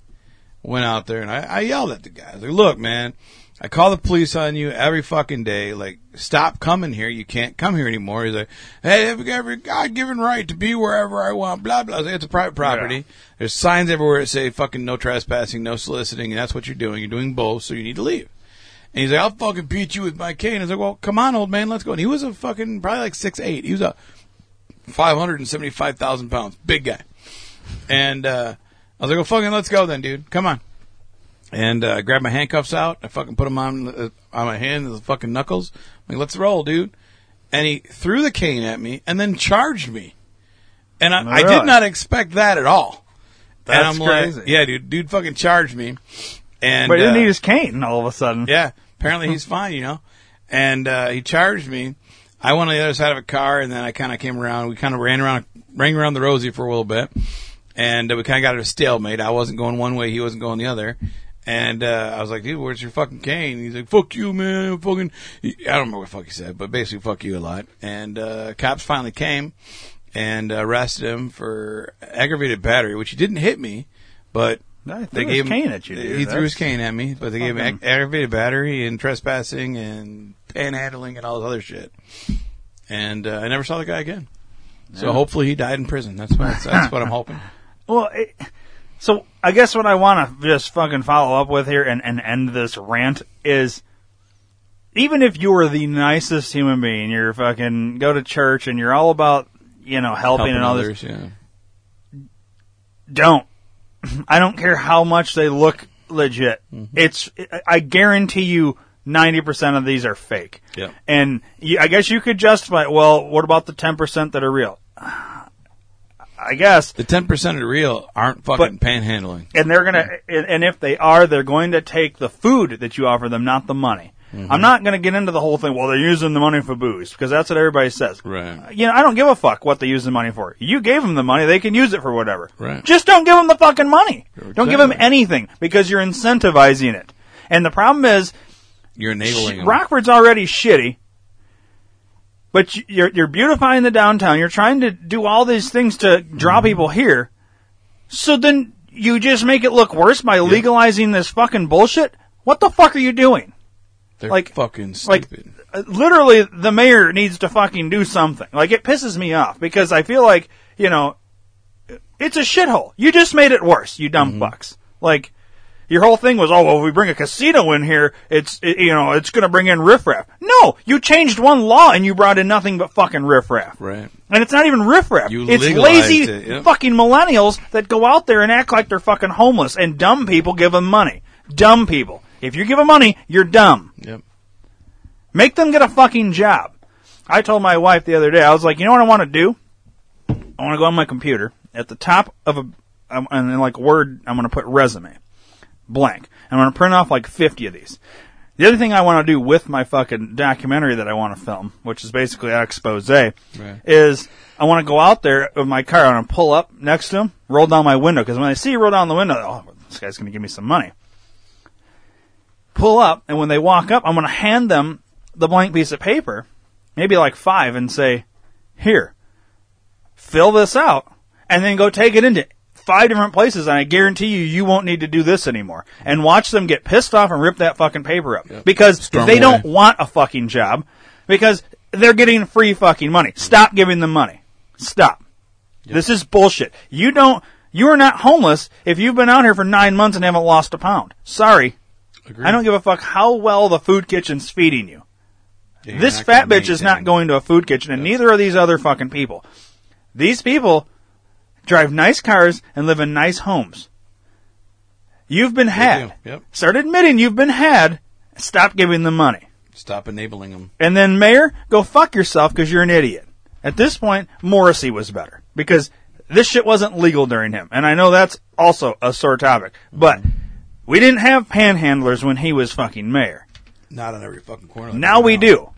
Went out there and I, I yelled at the guy. I was like, "Look, man, I call the police on you every fucking day. Like, stop coming here. You can't come here anymore." He's like, "Hey, I've got every God-given right to be wherever I want." Blah blah. I like, it's a private property. There's signs everywhere that say "fucking no trespassing, no soliciting," and that's what you're doing. You're doing both, so you need to leave. And he's like, "I'll fucking beat you with my cane." I was like, "Well, come on, old man, let's go." And he was a fucking probably like six eight. He was a five hundred and seventy five thousand pounds, big guy. And uh, I was like, "Well, fucking let's go then, dude. Come on." And uh, I grabbed my handcuffs out. I fucking put them on uh, on my hand, the fucking knuckles. I'm like, let's roll, dude. And he threw the cane at me and then charged me. And I, I did not expect that at all. That's crazy. like, yeah, dude, dude fucking charged me. And But he didn't uh, need his cane all of a sudden. yeah, apparently he's fine, you know. And uh, he charged me. I went on the other side of a car, and then I kind of came around. We kind of ran around, ran around the Rosie for a little bit, and uh, we kind of got at a stalemate. I wasn't going one way, he wasn't going the other. And uh, I was like, "Dude, where's your fucking cane?" He's like, "Fuck you, man, fucking." I don't remember what the fuck he said, but basically, "Fuck you" a lot. And uh, cops finally came and arrested him for aggravated battery, which he didn't hit me, but They they gave his him, cane at you, dude. He threw his cane at me, but they gave him ag- aggravated battery and trespassing and panhandling and all this other shit. And uh, I never saw the guy again. So hopefully he died in prison. That's what that's, that's what I'm hoping. Well, it, so I guess what I want to just fucking follow up with here and, and end this rant is even if you are the nicest human being, you're fucking go to church and you're all about, you know, helping, Helping and all this, yeah. don't. I don't care how much they look legit. Mm-hmm. It's, I guarantee you 90% of these are fake. Yeah. And you, I guess you could justify, well, what about the 10% that are real? I guess The ten percent of the real aren't fucking panhandling. and they're gonna and, and if they are they're going to take the food that you offer them not the money Mm-hmm. i'm not going to get into the whole thing well they're using the money for booze because that's what everybody says Right. you know i don't give a fuck what they use the money for you gave them the money they can use it for whatever Right. just don't give them the fucking money don't give them anything because you're incentivizing it and the problem is You're enabling them. Rockford's already shitty, but you- you're you're beautifying the downtown. You're trying to do all these things to draw Mm-hmm. people here. So then you just make it look worse by legalizing this fucking bullshit. What the fuck are you doing? They're like- fucking like- stupid. Uh, Literally, the mayor needs to fucking do something. Like it pisses me off because I feel like you know it's a shithole. You just made it worse, you dumb Mm-hmm. fucks. Like your whole thing was, oh, well, if we bring a casino in here, it's it, you know it's going to bring in riffraff. No, you changed one law and you brought in nothing but fucking riffraff. right. And it's not even riffraff. You it's lazy it, yep. fucking millennials that go out there and act like they're fucking homeless, and dumb people give them money. Dumb people. If you give them money, you're dumb. Yep. Make them get a fucking job. I told my wife the other day, I was like, you know what I want to do? I want to go on my computer at the top of a, um, and in like Word, I'm going to put resume, blank. I'm going to print off like 50 of these. The other thing I want to do with my fucking documentary that I want to film, which is basically an expose, is I want to go out there with my car. I want to pull up next to him, roll down my window, because when I see you roll down the window, oh, this guy's going to give me some money. Pull up, and when they walk up, I'm going to hand them the blank piece of paper, maybe like five, and say, here, fill this out, and then go take it into five different places, and I guarantee you, you won't need to do this anymore. And watch them get pissed off and rip that fucking paper up. Because Storm they away. don't want a fucking job, because they're getting free fucking money. Stop giving them money. Stop. This is bullshit. You don't, you are not homeless if you've been out here for nine months and haven't lost a pound. Sorry. Agreed. I don't give a fuck how well the food kitchen's feeding you. Yeah, This fat bitch is not going to a food kitchen, and neither are these other fucking people. These people drive nice cars and live in nice homes. You've been had. yep. Start admitting you've been had. Stop giving them money. Stop enabling them. And then, Mayor, go fuck yourself because you're an idiot. At this point, Morrissey was better because this shit wasn't legal during him. And I know that's also a sore topic. But we didn't have panhandlers when he was fucking mayor. Not on every fucking corner. like Now we do.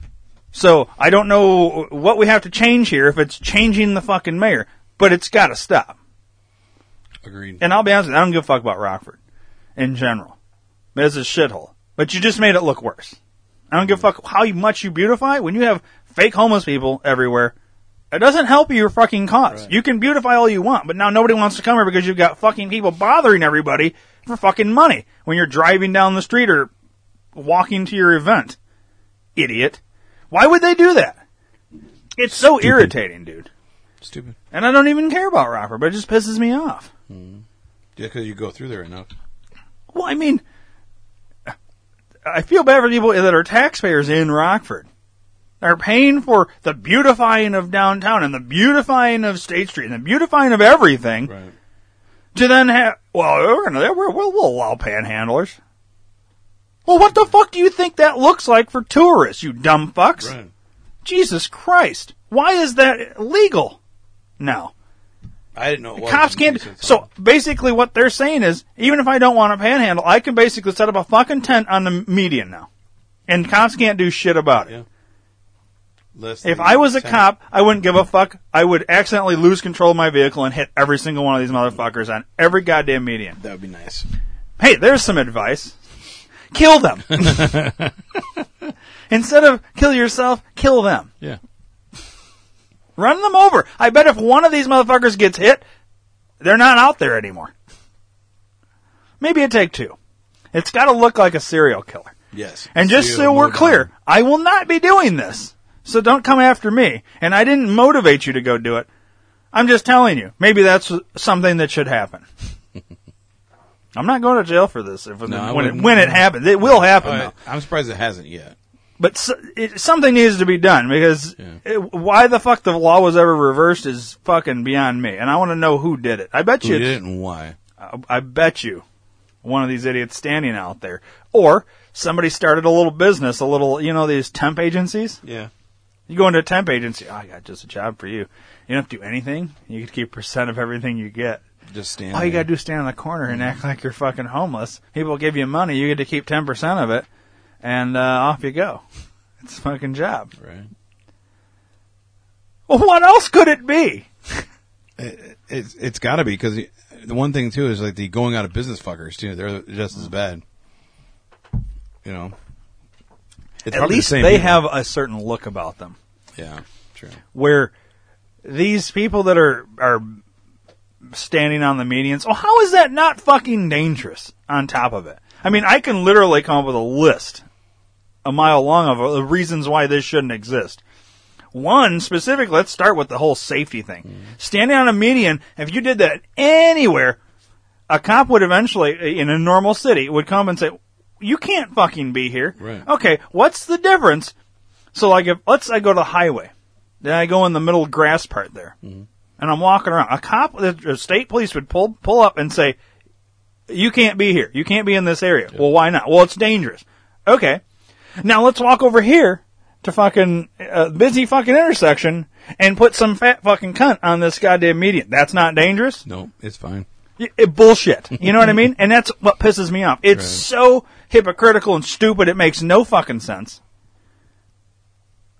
So I don't know what we have to change here if it's changing the fucking mayor, but it's got to stop. Agreed. And I'll be honest with you, I don't give a fuck about Rockford in general. It's a shithole. But you just made it look worse. I don't give a fuck how much you beautify when you have fake homeless people everywhere. It doesn't help your fucking cause. Right. You can beautify all you want, but now nobody wants to come here because you've got fucking people bothering everybody for fucking money when you're driving down the street or walking to your event. Idiot. Why would they do that? It's so irritating, dude. Stupid. And I don't even care about Rockford, but it just pisses me off. Hmm. Yeah, because you go through there enough. Well, I mean, I feel bad for people that are taxpayers in Rockford. They're paying for the beautifying of downtown and the beautifying of State Street and the beautifying of everything Right. to then have, well, we're gonna, we're, we'll, we'll allow panhandlers. Well, what the fuck do you think that looks like for tourists, you dumb fucks? Right. Jesus Christ. Why is that legal now? I didn't know. Cops can't. So basically, what they're saying is, even if I don't want a panhandle, I can basically set up a fucking tent on the median now, and cops can't do shit about it. Yeah. Less If I was a 10. cop, I wouldn't give a fuck. I would accidentally lose control of my vehicle and hit every single one of these motherfuckers on every goddamn median. that would be nice. Hey, there's some advice. Kill them. Instead of kill yourself, kill them. Yeah. Run them over. I bet if one of these motherfuckers gets hit, they're not out there anymore. Maybe it take two. It's got to look like a serial killer. Yes. And just so we're clear. I will not be doing this. So don't come after me. And I didn't motivate you to go do it. I'm just telling you. Maybe that's something that should happen. I'm not going to jail for this if, No, I when, it, wouldn't. when it happens. It will happen. Though. I'm surprised it hasn't yet. But s it, something needs to be done because Yeah. it, why the fuck the law was ever reversed is fucking beyond me. And I want to know who did it. I bet Who you, did it and why? I, I bet you, one of these idiots standing out there, or somebody started a little business, a little, you know, these temp agencies. Yeah. You go into a temp agency. Oh, I got just a job for you. You don't have to do anything. You get keep percent of everything you get. Just stand. All you gotta do is stand in the corner and act like you're fucking homeless. People give you money. You get to keep ten percent of it, and uh, off you go. It's a fucking job. Right. Well, what else could it be? It's it's got to be because the, the one thing too is like the going out of business fuckers too. They're just as bad. You know. It's At probably the least they people. have a certain look about them. Yeah. True. Where these people that are are standing on the medians, oh, how is that not fucking dangerous? On top of it, I mean, I can literally come up with a list a mile long of the reasons why this shouldn't exist. One specific, let's start with the whole safety thing. Mm-hmm. Standing on a median, if you did that anywhere, a cop would eventually, uh, in a normal city, would come and say, "You can't fucking be here." Right. Okay, what's the difference? So, like, if let's I go to the highway, then I go in the middle grass part there, mm-hmm. and I'm walking around. A cop, the state police would pull pull up and say, "You can't be here. You can't be in this area." Well, why not? Well, it's dangerous. Okay, now let's walk over here to fucking uh, busy fucking intersection and put some fat fucking cunt on this goddamn median. That's not dangerous. No, it's fine. Y- it- bullshit. You know what I mean? And that's what pisses me off. It's Right. so hypocritical and stupid. It makes no fucking sense.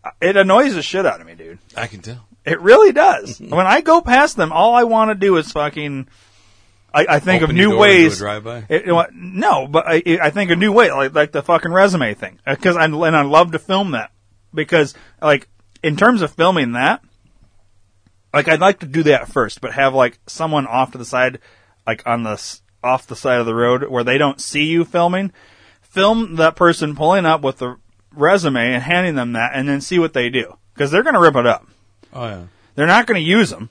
Uh, It annoys the shit out of me, dude. I can tell. It really does. when I go past them, all I want to do is fucking. I, I think Open of new door and do a ways. It- you no, but I, I think a new way, like like the fucking resume thing, because I and I love to film that because like in terms of filming that, like I'd like to do that first, but have like someone off to the side, like on the off the side of the road where they don't see you filming. Film that person pulling up with the resume and handing them that, and then see what they do because they're going to rip it up. Oh yeah. They're not going to use them,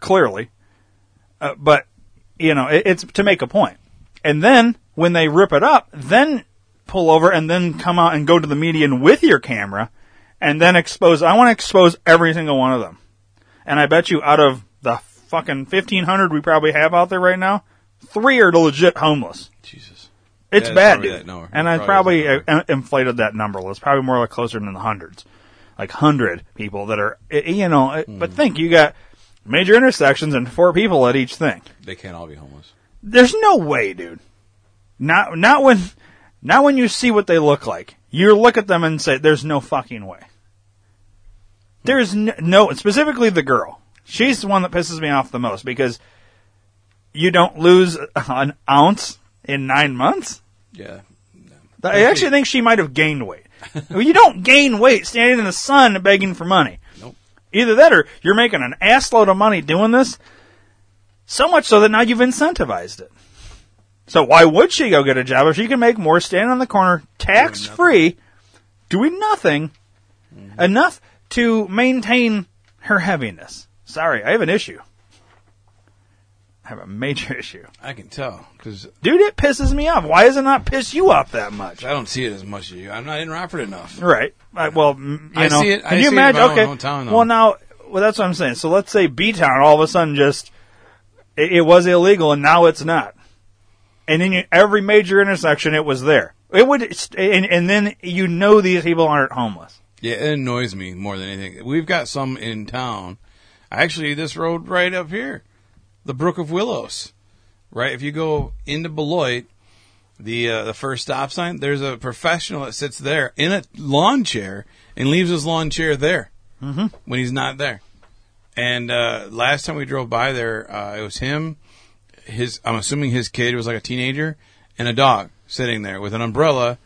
clearly. Uh, but, you know, it, it's to make a point. And then, when they rip it up, then pull over and then come out and go to the median with your camera and then expose. I want to expose every single one of them. And I bet you out of the fucking 1,500 we probably have out there right now, three are legit homeless. Jesus. It's Yeah, bad, dude. And I Probably inflated that number. It's probably more like closer than the hundreds, like hundred people that are, eh, you know. Hmm. But think, you got major intersections and four people at each thing. They can't all be homeless. There's no way, dude. Not not when not when you see what they look like. You look at them and say, "There's no fucking way." There's no, no specifically the girl. She's the one that pisses me off the most because you don't lose an ounce in nine months. Yeah. I actually think she might have gained weight. well, you don't gain weight standing in the sun begging for money. Either that or you're making an assload of money doing this. So much so that now you've incentivized it. So why would she go get a job if she can make more standing on the corner tax free, doing nothing, mm-hmm. enough to maintain her heaviness? Sorry, I have an issue. Have a major issue. I can tell because Dude, it pisses me off. Why does it not piss you off that much? I don't see it as much as you. I'm not in Rockford enough. Right. I, well, m- you I know, see it- can I you see it imagine? in my okay. own hometown, though. well, now, well, that's what I'm saying. So let's say B Town all of a sudden just it, it was illegal and now it's not, and then you, every major intersection it was there. It would, and, and then you know these people aren't homeless. Yeah, it annoys me more than anything. We've got some in town. Actually, this road right up here, the Brook of Willows, right? If you go into Beloit, the uh, the first stop sign, there's a professional that sits there in a lawn chair and leaves his lawn chair there Mm-hmm. when he's not there. And uh, last time we drove by there, uh, it was him. His I'm assuming his kid was like a teenager and a dog sitting there with an umbrella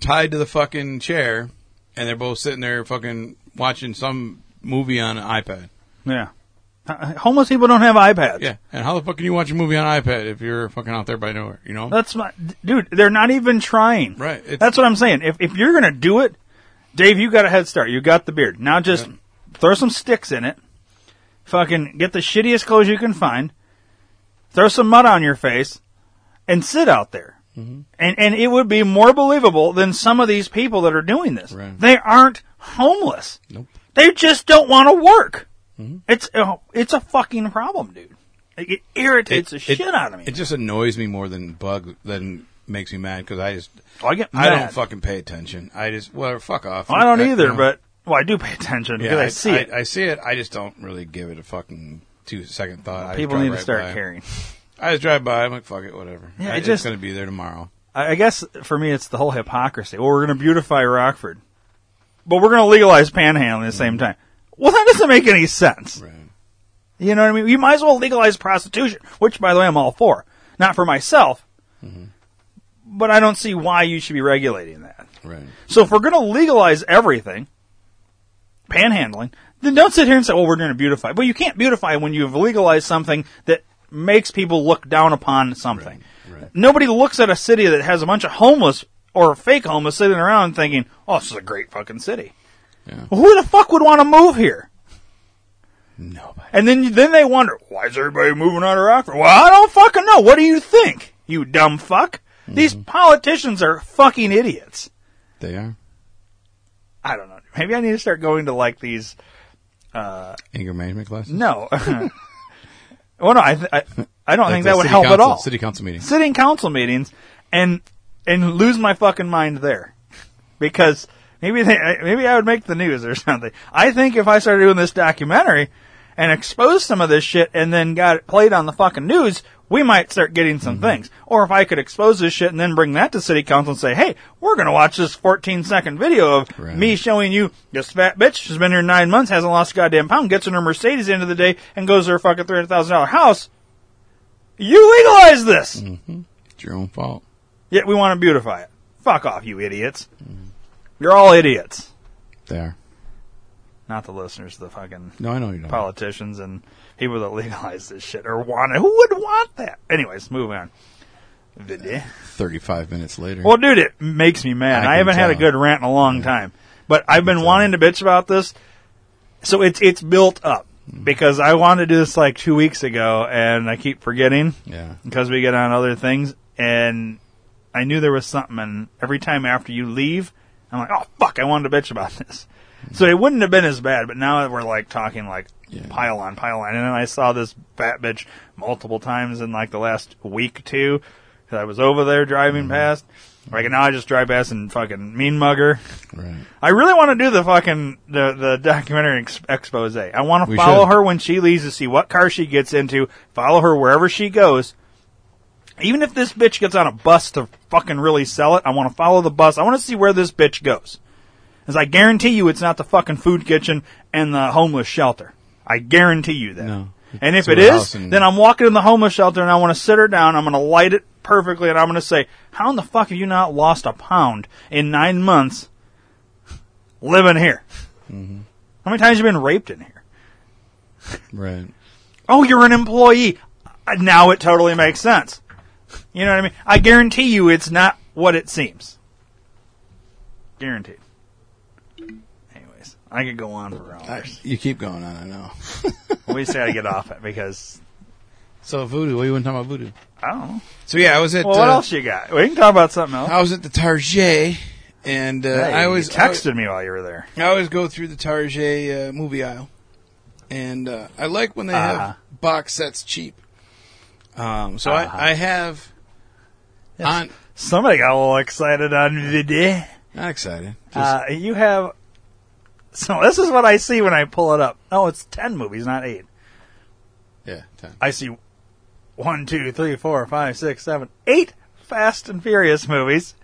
tied to the fucking chair, and they're both sitting there fucking watching some movie on an iPad. Yeah. Uh, Homeless people don't have iPads. Yeah, and how the fuck can you watch a movie on iPad if you're fucking out there by nowhere? You know, That's my dude. They're not even trying. Right, it's- That's what I'm saying. If if you're gonna do it, Dave, you got a head start. You got the beard. Now just Yeah. throw some sticks in it. Fucking get the shittiest clothes you can find. Throw some mud on your face, and sit out there. Mm-hmm. And and it would be more believable than some of these people that are doing this. Right. They aren't homeless. Nope. They just don't want to work. Mm-hmm. It's oh, it's a fucking problem, dude. It, it irritates the shit out of me. It just annoys me more than bug than makes me mad because I just Oh, I get I don't fucking pay attention. I just well fuck off. Well, I don't either, you know. but well, I do pay attention because yeah, I see it. I, see it. I just don't really give it a fucking two second thought. I just People need to start by. caring. I just drive by. I'm like fuck it, whatever. Yeah, I- it it's just- gonna be there tomorrow. I I guess for me, it's the whole hypocrisy. Well, we're going to beautify Rockford, but we're going to legalize panhandling at the same time. Well, that doesn't make any sense. Right. You know what I mean? You might as well legalize prostitution, which, by the way, I'm all for. Not for myself, mm-hmm. but I don't see why you should be regulating that. Right. So if we're going to legalize everything, panhandling, then don't sit here and say, "Well, we're going to beautify." But you can't beautify when you've legalized something that makes people look down upon something. Right, right. Nobody looks at a city that has a bunch of homeless or fake homeless sitting around thinking, "Oh, this is a great fucking city." Yeah. Well, who the fuck would want to move here? Nobody. And then then they wonder, why is everybody moving out of Rockford? Well, I don't fucking know. What do you think, you dumb fuck? These mm-hmm. politicians are fucking idiots. They are I don't know. Maybe I need to start going to like these. Uh, anger management classes. No. well, no, I, th- I, I don't Like think that would help at all. City council meetings, Sitting council meetings and and lose my fucking mind there because maybe they, maybe I would make the news or something. I think if I started doing this documentary and exposed some of this shit and then got it played on the fucking news, we might start getting some Mm-hmm. things. Or if I could expose this shit and then bring that to city council and say, hey, we're going to watch this 14 second video of Right. me showing you this fat bitch who's been here nine months, hasn't lost a goddamn pound, gets in her Mercedes at the end of the day and goes to her fucking $300,000 house. You legalize this! It's your own fault. Yet we want to beautify it. Fuck off, you idiots. You're all idiots. They are. Not the listeners, the fucking No, I know you don't. politicians and people that legalize this shit or want it. Who would want that? Anyways, move on. Video. Thirty-five minutes later. Well, dude, it makes me mad. I I, can haven't had a tell. good rant in a long time, but I've been wanting to bitch about this. So it's it's built up Hmm. because I wanted to do this like two weeks ago, and I keep forgetting yeah. because we get on other things. And I knew there was something, and every time after you leave, I'm like, oh fuck, I wanted to bitch about this. So it wouldn't have been as bad, but now we're like talking like Yeah. pile on, pile on. And then I saw this fat bitch multiple times in like the last week too, because I was over there driving mm-hmm. past. Like now I just drive past and fucking mean mugger. Right. I really want to do the fucking the the documentary ex- expose. I want to follow should. her when she leaves to see what car she gets into. Follow her wherever she goes. Even if this bitch gets on a bus to fucking really sell it, I want to follow the bus. I want to see where this bitch goes. As I guarantee you, it's not the fucking food kitchen and the homeless shelter. I guarantee you that. No. And if it is, and- then I'm walking in the homeless shelter and I want to sit her down. I'm going to light it perfectly and I'm going to say, how in the fuck have you not lost a pound in nine months living here? Mm-hmm. How many times have you been raped in here? Right. Oh, you're an employee. Uh, Now it totally makes sense. You know what I mean? I guarantee you it's not what it seems. Guaranteed. Anyways, I could go on for I, hours. you keep going on, I know. we just gotta get off it because So Vudu, what do you want to talk about Vudu? I don't know. So yeah, I was at Well, what uh, else you got? We can talk about something else. I was at the Target, and uh, Hey, I always you texted me while you were there. I always go through the Target uh, movie aisle, and uh, I like when they Uh-huh. have box sets cheap. Um, so Uh-huh. I, I have on. Somebody got a little excited on video. Not excited. Uh, you have. So this is what I see when I pull it up. Oh, it's ten movies, not eight. yeah, ten. I see one, two, three, four, five, six, seven, eight Fast and Furious movies,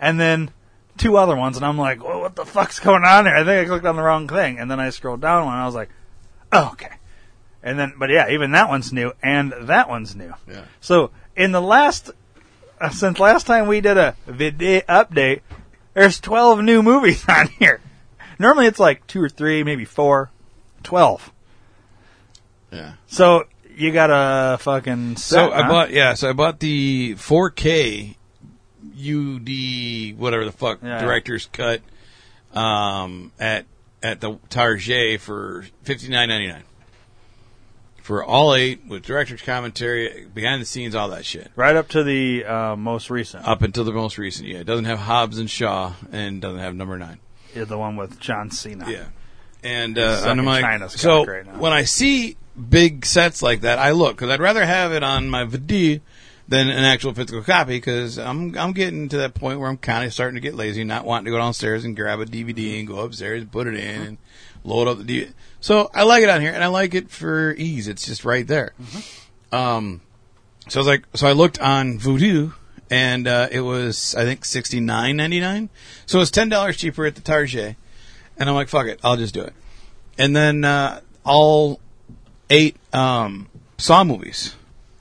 and then two other ones, and I'm like, well, what the fuck's going on here? I think I clicked on the wrong thing, and then I scrolled down one, and I was like, oh, okay. And then, but yeah, even that one's new, and that one's new. Yeah. So in the last, uh, since last time we did a video update, there's 12 new movies on here. Normally it's like two or three, maybe four, 12. Yeah. So you got a fucking set, So I huh? bought yeah, so I bought the 4K UD whatever the fuck Yeah. director's cut um, at at the Target for fifty nine ninety nine for all eight with director's commentary, behind the scenes, all that shit. right up to the uh, most recent, Up until the most recent, yeah. It doesn't have Hobbs and Shaw and doesn't have number nine. Yeah, the one with John Cena. Yeah. And, uh, and I'm like, China's so right now. when I see big sets like that, I look because I'd rather have it on my VD than an actual physical copy because I'm I'm getting to that point where I'm kind of starting to get lazy, not wanting to go downstairs and grab a DVD and go upstairs and put it in and load up the DVD. So I like it on here and I like it for ease. It's just right there. Um, so I was like, so I looked on Vudu. And uh, it was, I think, sixty nine ninety nine. So it was ten dollars cheaper at the Target. And I'm like, fuck it, I'll just do it. And then uh, all eight um, Saw movies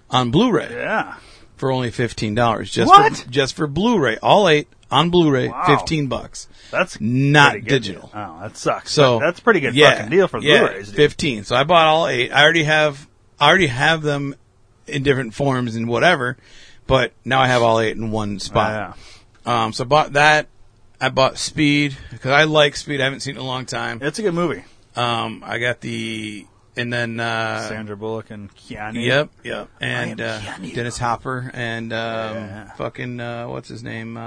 on Blu-ray Yeah. for only fifteen dollars. Just What? for just for Blu-ray, all eight on Blu-ray, Wow. fifteen bucks. That's Not digital. deal. Oh, that sucks. So that's pretty good yeah, fucking deal for yeah, Blu-rays. Dude. Fifteen. So I bought all eight. I already have, I already have them in different forms and whatever, but now I have all eight in one spot. yeah. Um, so I bought that. I bought Speed because I like Speed. I haven't seen it in a long time. It's a good movie. Um, I got the and then uh, Sandra Bullock and Keanu. Yep, yep, and uh, Dennis Hopper and um, Yeah. fucking uh, what's his name?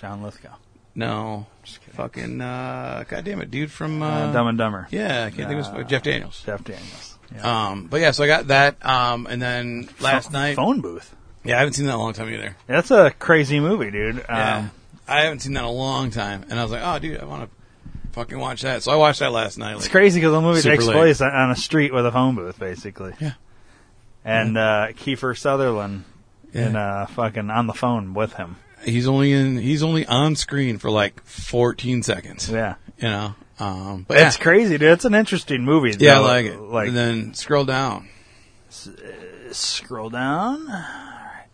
John Lithgow. no, just fucking uh, god damn it, dude from uh, Uh, Dumb and Dumber. yeah, I can't think of his Jeff Daniels. Jeff Daniels. Yeah. Um, but yeah, so I got that. Um, and then last night, Phone Booth. yeah, I haven't seen that in a long time either. That's a crazy movie, dude. Yeah, Um, I haven't seen that in a long time, and I was like, oh, dude, I want to fucking watch that. So I watched that last night. It's crazy because the movie takes late. place on- a street with a phone booth, basically. Yeah. And uh, Kiefer Sutherland in Yeah. uh, fucking on the phone with him. He's only in, he's only on screen for like 14 seconds. Yeah. You know, um, but It's yeah, crazy, dude. It's an interesting movie. yeah, I like it. Like, and then scroll down. scroll down.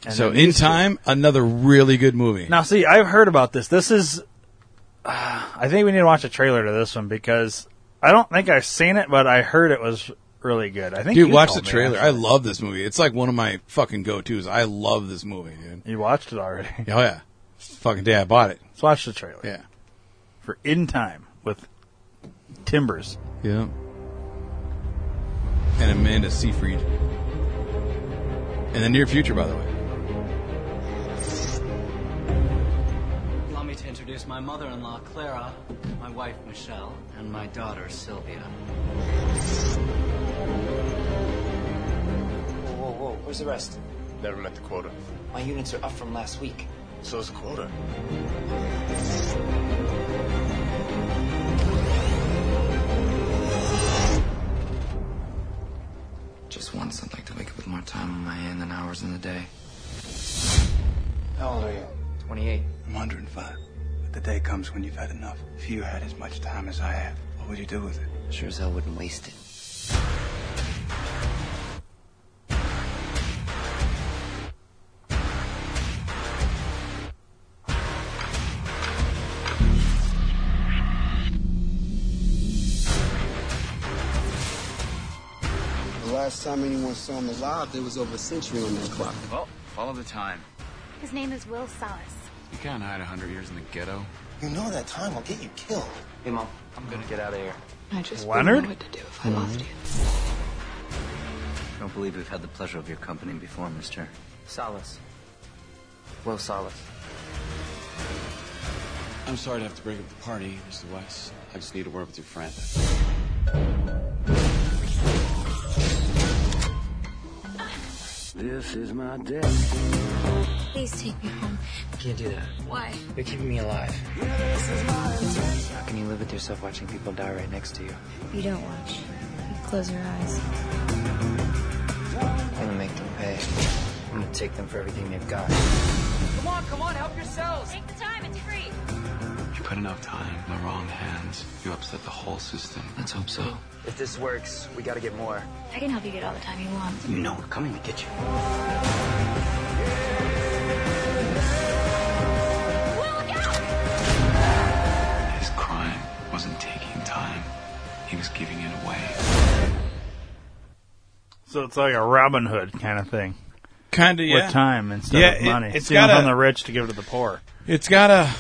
And so in time, another really good movie. Now, see, I've heard about this. This is. Uh, I think we need to watch a trailer to this one because I don't think I've seen it, but I heard it was really good. I think Dude, you watch the trailer. I love this movie. It's like one of my fucking go tos. I love this movie, dude. You watched it already. Oh yeah, fucking day I bought it. Let's watch the trailer Yeah, for In Time with Timbers. yeah. And Amanda Seyfried. In the near future, by the way. Allow me to introduce my mother-in-law, Clara, my wife, Michelle, and my daughter, Sylvia. Whoa, whoa, whoa. Where's the rest? Never met the quota. My units are up from last week. So is the quota. Just once, I'd like to wake up with more time on my hand than hours in the day. How old are you? 28. I'm 105. But the day comes when you've had enough. If you had as much time as I have, what would you do with it? Sure as hell wouldn't waste it. Last time anyone saw him alive, there was over a century on that clock. Well, follow the time. His name is Will Salas. You can't hide a hundred years in the ghetto. You know that time will get you killed. Hey, Mom, I'm gonna get out of here. I just Leonard? wouldn't know what to do if I lost you. I don't believe we've had the pleasure of your company before, mister. Salas. Will Salas. I'm sorry to have to break up the party, Mr. West. I just need to work with your friend. This is my destiny. Please take me home. Can't do that. Why? You're keeping me alive. How can you live with yourself watching people die right next to you? You don't watch. You close your eyes. I'm gonna make them pay. I'm gonna take them for everything they've got. Come on, come on, help yourselves! Take the time. It's free. You put enough time in the wrong hands, you upset the whole system. Let's hope so. If this works, we gotta get more. I can help you get all the time you want. You know we're coming to get you. His crime wasn't taking time, he was giving it away. So it's like a Robin Hood kind of thing Kind of, yeah. with time instead Yeah, of it- money. it's Stealing got from a- the rich to give to the poor. It's got a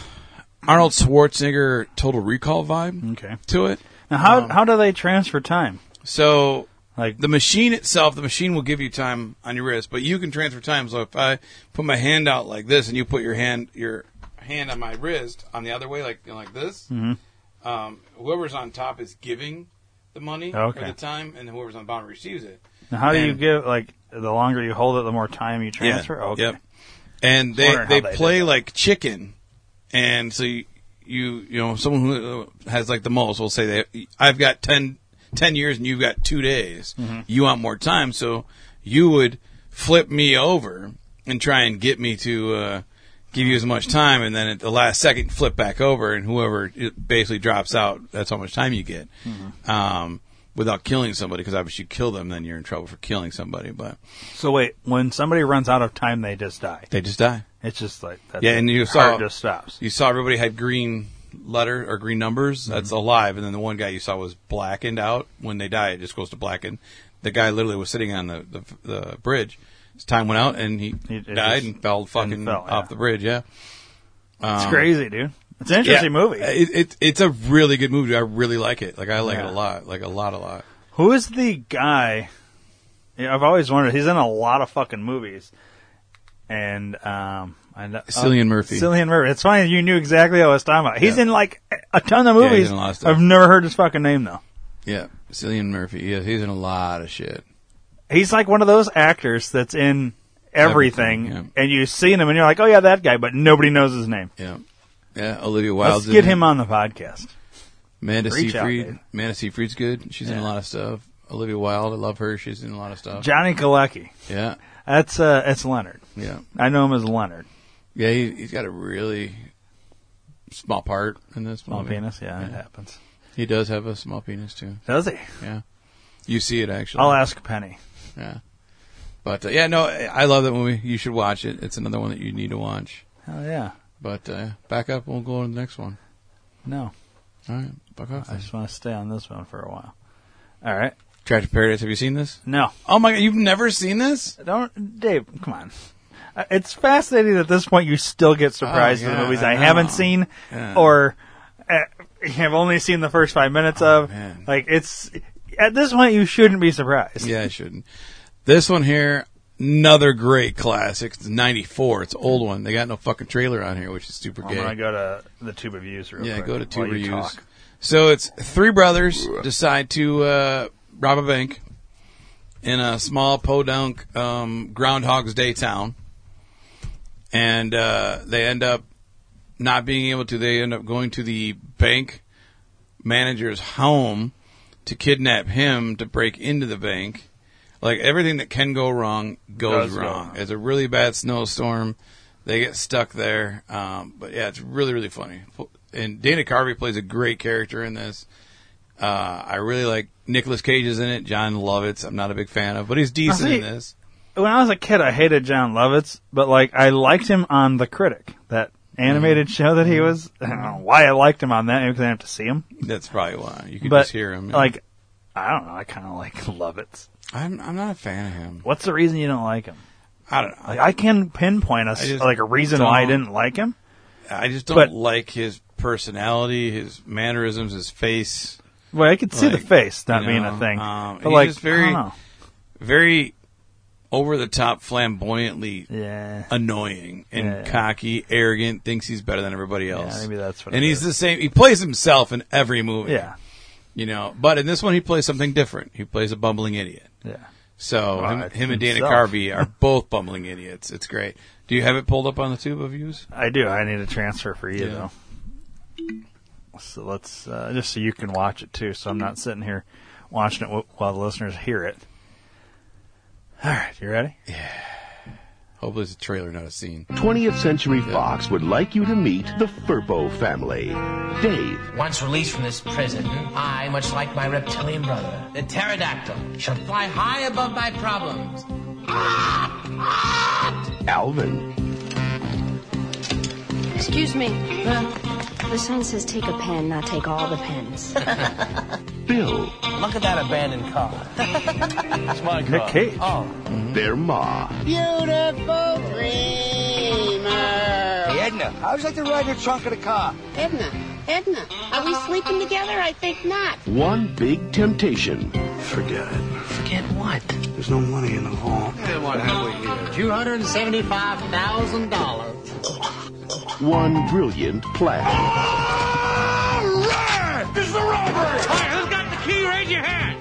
Arnold Schwarzenegger Total Recall vibe Okay. to it. Now, how Um, how do they transfer time? So Like the machine itself, the machine will give you time on your wrist, but you can transfer time. So if I put my hand out like this, and you put your hand your hand on my wrist on the other way, like like this, Mhm. um, whoever's on top is giving the money Okay. for the time, and whoever's on the bottom receives it. now how do you And- give like the longer you hold it, the more time you transfer? Okay. Yep. And they Wondering how they they did play like chicken, and so you, you you know someone who uh, has like the most will say that I've got 10, 10 years and you've got two days. Mm-hmm. You want more time, so you would flip me over and try and get me to uh, give you as much time, and then at the last second flip back over, and whoever it basically drops out, that's how much time you get. Mm-hmm. Um, without killing somebody, because obviously you kill them, then you're in trouble for killing somebody. But So wait, when somebody runs out of time, they just die. they just die. It's just like that's Yeah, and you saw just stops. You saw everybody had green letter or green numbers. That's Mm-hmm. alive, and then the one guy you saw was blackened out. When they die, it just goes to blacken. The guy literally was sitting on the the, the bridge. His time went out, and he, He- it died and fell fucking fell, off the bridge. Yeah, It's Um, crazy, dude. It's an interesting yeah, movie. It, it, it's a really good movie. I really like it. Like I like it a lot. Like a lot, a lot. Who is the guy? Yeah, I've always wondered. He's in a lot of fucking movies, and um, I know, Cillian Murphy. Cillian Murphy. It's funny you knew exactly what I was talking about. He's Yeah. in like a ton of Yeah, he's movies. in a lot of stuff. I've never heard his fucking name though. Yeah, Cillian Murphy. Yeah, he's in a lot of shit. He's like one of those actors that's in everything, Everything, and you see him and you're like, oh yeah, that guy, but nobody knows his name. Yeah, yeah. Olivia Wilde's Let's get him on the podcast. Amanda Reach Seyfried. Amanda Seyfried's good. She's in a lot of stuff. Olivia Wilde, I love her. She's in a lot of stuff. Johnny Galecki. Yeah, That's uh, that's Leonard. Yeah, I know him as Leonard. yeah. He, he's got a really small part in this. Small movie. penis. Yeah, it Yeah. happens. He does have a small penis too. Does he? Yeah, you see it actually. I'll ask Penny. Yeah, but uh, yeah, no, I love that movie. You should watch it. It's another one that you need to watch. Hell yeah. But uh, back up. We'll go to the next one. No. All right, back off. I just want to stay on this one for a while. All right. Trapped in Paradise. Have you seen this? No. Oh my god, you've never seen this? Don't, Dave, come on. Uh, It's fascinating at this point you still get surprised Oh, with yeah, movies I I, haven't seen Yeah. or uh, have only seen the first five minutes of. Oh, man. Like, it's, at this point you shouldn't be surprised. Yeah, I shouldn't. This one here, another great classic. It's '94. It's an old one. They got no fucking trailer on here, which is super I'm going to go to the tube reviews real yeah, quick. go to you reviews. talk. So it's three brothers decide to uh, rob a bank in a small podunk um, Groundhog's Day town, and uh, they end up not being able to. They end up going to the bank manager's home to kidnap him to break into the bank. Like everything that can go wrong goes Does wrong. wrong. It's a really bad snowstorm. They get stuck there. Um, but yeah, it's really really funny. And Dana Carvey plays a great character in this. Uh, I really like Nicolas Cage is in it. Jon Lovitz, I'm not a big fan of, but he's decent see, in this. When I was a kid, I hated Jon Lovitz, but like, I liked him on The Critic, that animated show that he was. I don't know why I liked him on that, because I didn't have to see him. That's probably why you could but just hear him. yeah. like I don't know. I kind of like Lovitz. I'm I'm not a fan of him. What's the reason you don't like him? I don't know. Like, I can pinpoint a, I just like a reason why I don't- didn't like him. I just don't But- like his personality, his mannerisms, his face. Well, I could see the Like, face not you being know, a thing, Um, but he's like just very, I don't know. very over the top, flamboyantly Yeah. annoying and Yeah. cocky, arrogant. Thinks he's better than everybody else. maybe that's what And he's is. the same. He plays himself in every movie. Yeah. you know. But in this one, he plays something different. He plays a bumbling idiot. Yeah. So Well, him, him and Dana. Carvey are both bumbling idiots. It's great. Do you have it pulled up on the tube of views? I do. I need a transfer for you Yeah. though. So let's uh, just so you can watch it too. So I'm not sitting here watching it while the listeners hear it. All right, you ready? Yeah. Hopefully, it's a trailer, not a scene. 20th Century Fox would like you to meet the Firpo family. Dave, Once released from this prison, I, much like my reptilian brother, the pterodactyl, shall fly high above my problems. Alvin, Excuse me. The sign says take a pen, not take all the pens. Bill, Look at that abandoned car. It's my car. Nick Cage. Oh. Mm-hmm. their ma, Beautiful dreamer. Hey, Edna, how would you like to ride in the trunk of the car? Edna, Edna, are we sleeping together? I think not. one big temptation, Forget it. Forget what? There's no money in the vault. And what have we here? $275,000. one brilliant plan. This is the robbery! Hey, who's got the key? Raise your hand!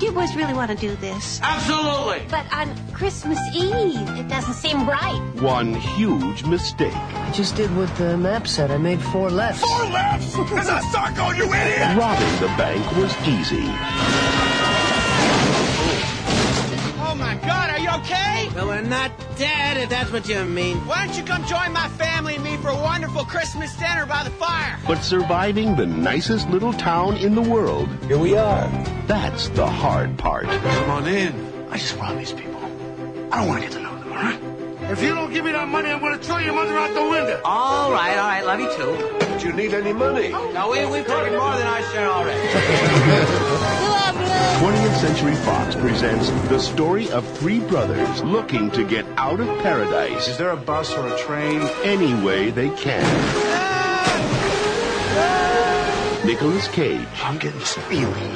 Do you boys really want to do this? Absolutely! But on Christmas Eve, it doesn't seem right. One huge mistake. I just did what the map said. I made four lefts. Four lefts! As I start going, you idiot! Robbing the bank was easy. Okay? Well, we're not dead, if that's what you mean. Why don't you come join my family and me for a wonderful Christmas dinner by the fire? But surviving the nicest little town in the world, Here we are. that's the hard part. Come on in. I just robbed these people. I don't want to get to know them, all right? If you don't give me that money, I'm going to throw your mother out the window. All right, all right, love you too. Do you need any money? No, we, we've taken more than our share already. 20th Century Fox presents the story of three brothers looking to get out of paradise Is there a bus or a train? any way they can. Nicolas Cage, I'm getting this feeling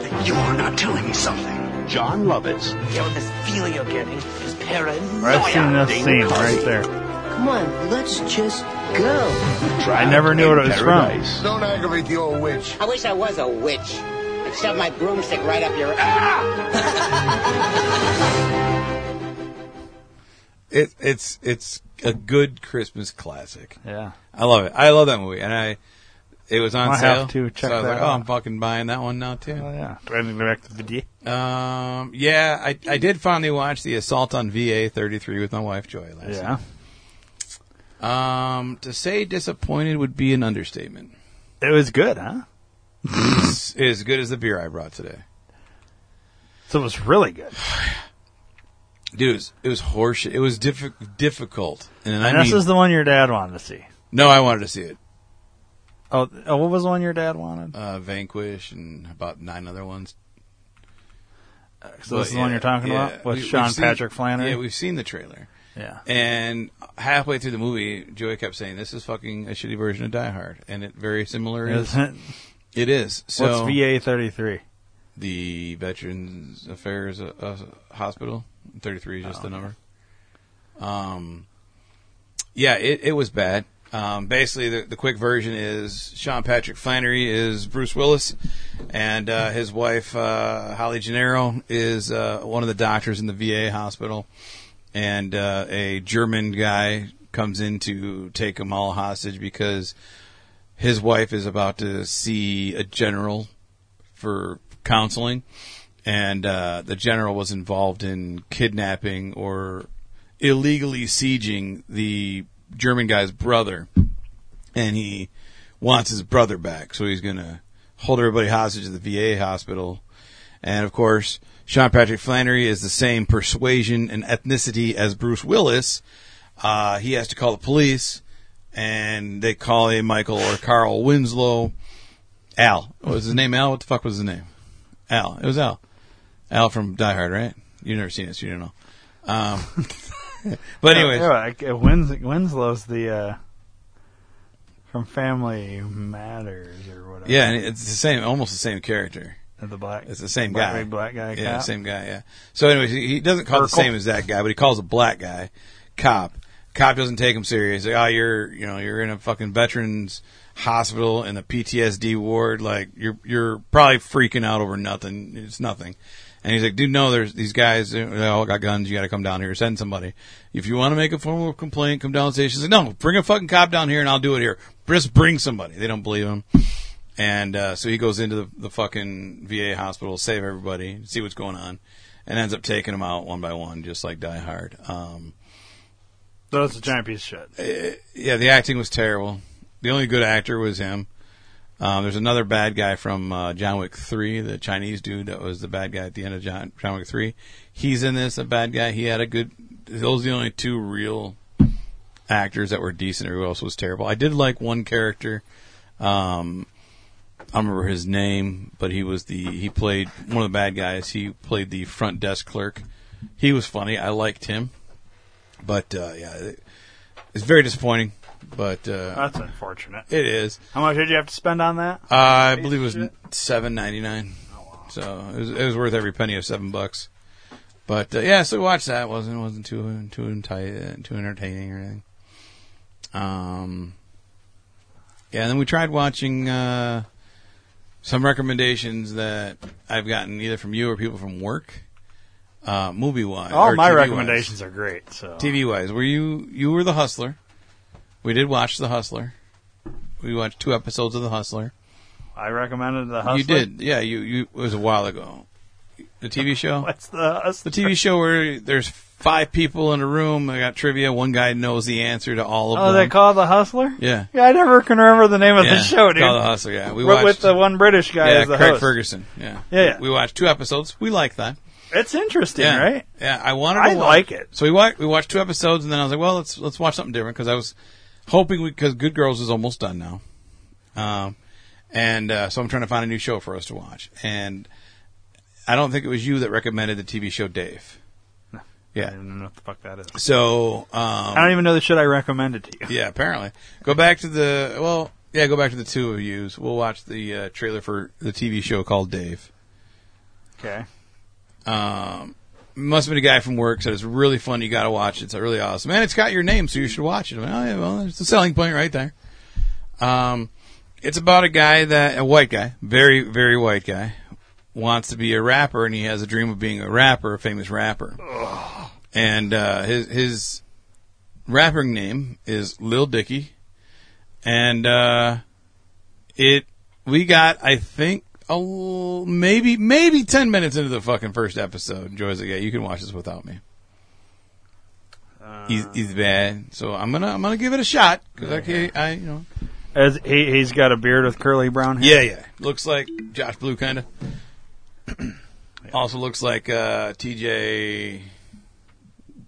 that you're not telling me something. Jon Lovitz, Get what this feeling you're getting is paranoia. I've seen this scene right there. Come on, let's just go. I never knew what it was from. Paradise. Don't aggravate the old witch. I wish I was a witch. I'd shove my broomstick right up your It, it's it's a good Christmas classic. Yeah. I love it. I love that movie, and I it was on I sale. have to check so I was that like, oh. I'm fucking buying that one now too. Oh yeah. Do I need to go back to the video? Um, yeah, I I did finally watch the Assault on VA 33 with my wife Joy last Yeah. night. Um, to say disappointed would be an understatement. It was good, huh? As good as the beer I brought today. So it was really good. Dude, it was, it was horseshit. It was diffi- difficult. And, I And this mean, is the one your dad wanted to see. no, I wanted to see it. Oh, oh, what was the one your dad wanted? Uh, Vanquish and about nine other ones. So this is the one you're talking yeah, about with we- Sean we've seen- Patrick Flanery. Yeah, we've seen the trailer. Yeah. And halfway through the movie, Joey kept saying, "This is fucking a shitty version of Die Hard," and it very similar is. It? Is. So What's VA 33? the Veterans Affairs uh, uh, Hospital. Thirty three is just Oh, the number. Um, yeah, it, it was bad. Um, basically, the, the quick version is Sean Patrick Flanery is Bruce Willis, and uh, his wife uh, Holly Gennero is uh, one of the doctors in the VA hospital, and uh, a German guy comes in to take them all hostage because his wife is about to see a general for counseling, and uh, the general was involved in kidnapping or illegally sieging the German guy's brother, and he wants his brother back, so he's gonna hold everybody hostage at the VA hospital, and of course. Sean Patrick Flanery is the same persuasion and ethnicity as Bruce Willis. Uh, he has to call the police, and they call a Michael or Carl Winslow, Al. What was his name? Al. What the fuck was his name? Al. It was Al. Al from Die Hard, right? You've never seen it, so you don't know. Um, but anyways, Yeah, like, uh, Wins, Winslow's the uh, from Family Matters or whatever. yeah, and it's the same, almost the same character. the black. It's the same black, guy. big black guy. Yeah, cop. same guy. Yeah. So, anyways, he, he doesn't call it the same as that guy, but he calls a black guy cop. Cop doesn't take him serious. Like, oh, you're, you know, you're in a fucking veterans hospital in the PTSD ward. Like, you're, you're probably freaking out over nothing. It's nothing. And he's like, dude, no, there's these guys. They all got guns. You got to come down here. Send somebody. If you want to make a formal complaint, come down station. He's like, no, bring a fucking cop down here, and I'll do it here. Just bring somebody. They don't believe him. And uh, so he goes into the, the fucking VA hospital, save everybody, see what's going on, and ends up taking them out one by one, just like Die Hard. Um, It's a giant piece of shit. eh, yeah, the acting was terrible. The only good actor was him. Um, there's another bad guy from uh, John Wick 3, the Chinese dude that was the bad guy at the end of John, John Wick 3. He's in this, a bad guy. He had a good. Those are the only two real actors that were decent. Everyone else was terrible. I did like one character. Um, I don't remember his name, but he was the he played one of the bad guys. He played the front desk clerk. He was funny. I liked him, but uh, yeah, it's very disappointing. But uh, That's unfortunate. it is. How much did you have to spend on that? Uh, I believe it was seven ninety nine. So it was, it was worth every penny of seven bucks. But uh, yeah, so watch that. wasn't wasn't too too enti- too entertaining or anything. Um, yeah, and then we tried watching uh, some recommendations that I've gotten either from you or people from work, uh, movie wise. All my TV-wise. recommendations are great. So TV wise, were you you were the Hustler? We did watch the Hustler. We watched two episodes of the Hustler. I recommended the Hustler. You did, yeah. You you it was a while ago. The TV show. What's the Hustler? The TV show where there's five people in a room. They got trivia. One guy knows the answer to all of Oh, them. Oh, they call the Hustler. Yeah. Yeah, I never can remember the name of Yeah, the show, dude. called The Hustler, yeah. We watched- with the one British guy yeah, as the Craig host. Ferguson. Yeah. Yeah, yeah. We watched two episodes. We like that. It's interesting, yeah. right? Yeah, I wanted. I to watch, like it. So we watched. We watched two episodes, and then I was like, "Well, let's let's watch something different." Because I was hoping because Good Girls is almost done now, um, and uh, so I'm trying to find a new show for us to watch. And I don't think it was you that recommended the TV show Dave. I Yeah. I don't know what the fuck that is. So um, I don't even know the shit I recommended to you. yeah, apparently. Go back to the well, yeah, go back to the two of yous. We'll watch the uh, trailer for the TV show called Dave. Okay. Um, must have been a guy from work said it's really fun. You got to watch it. It's really awesome, and it's got your name, so you should watch it. Went, oh yeah, well, it's a selling point right there. Um, it's about a guy that a white guy, very very white guy, wants to be a rapper, and he has a dream of being a rapper, a famous rapper. And uh, his his rapping name is Lil Dicky, and uh, it we got I think oh maybe maybe ten minutes into the fucking first episode. Joy's like, yeah, you can watch this without me. he's he's bad, so I'm gonna I'm gonna give it a shot because okay, I you know As he he's got a beard with curly brown hair. yeah yeah looks like Josh Blue kind of. Also looks like uh, TJ.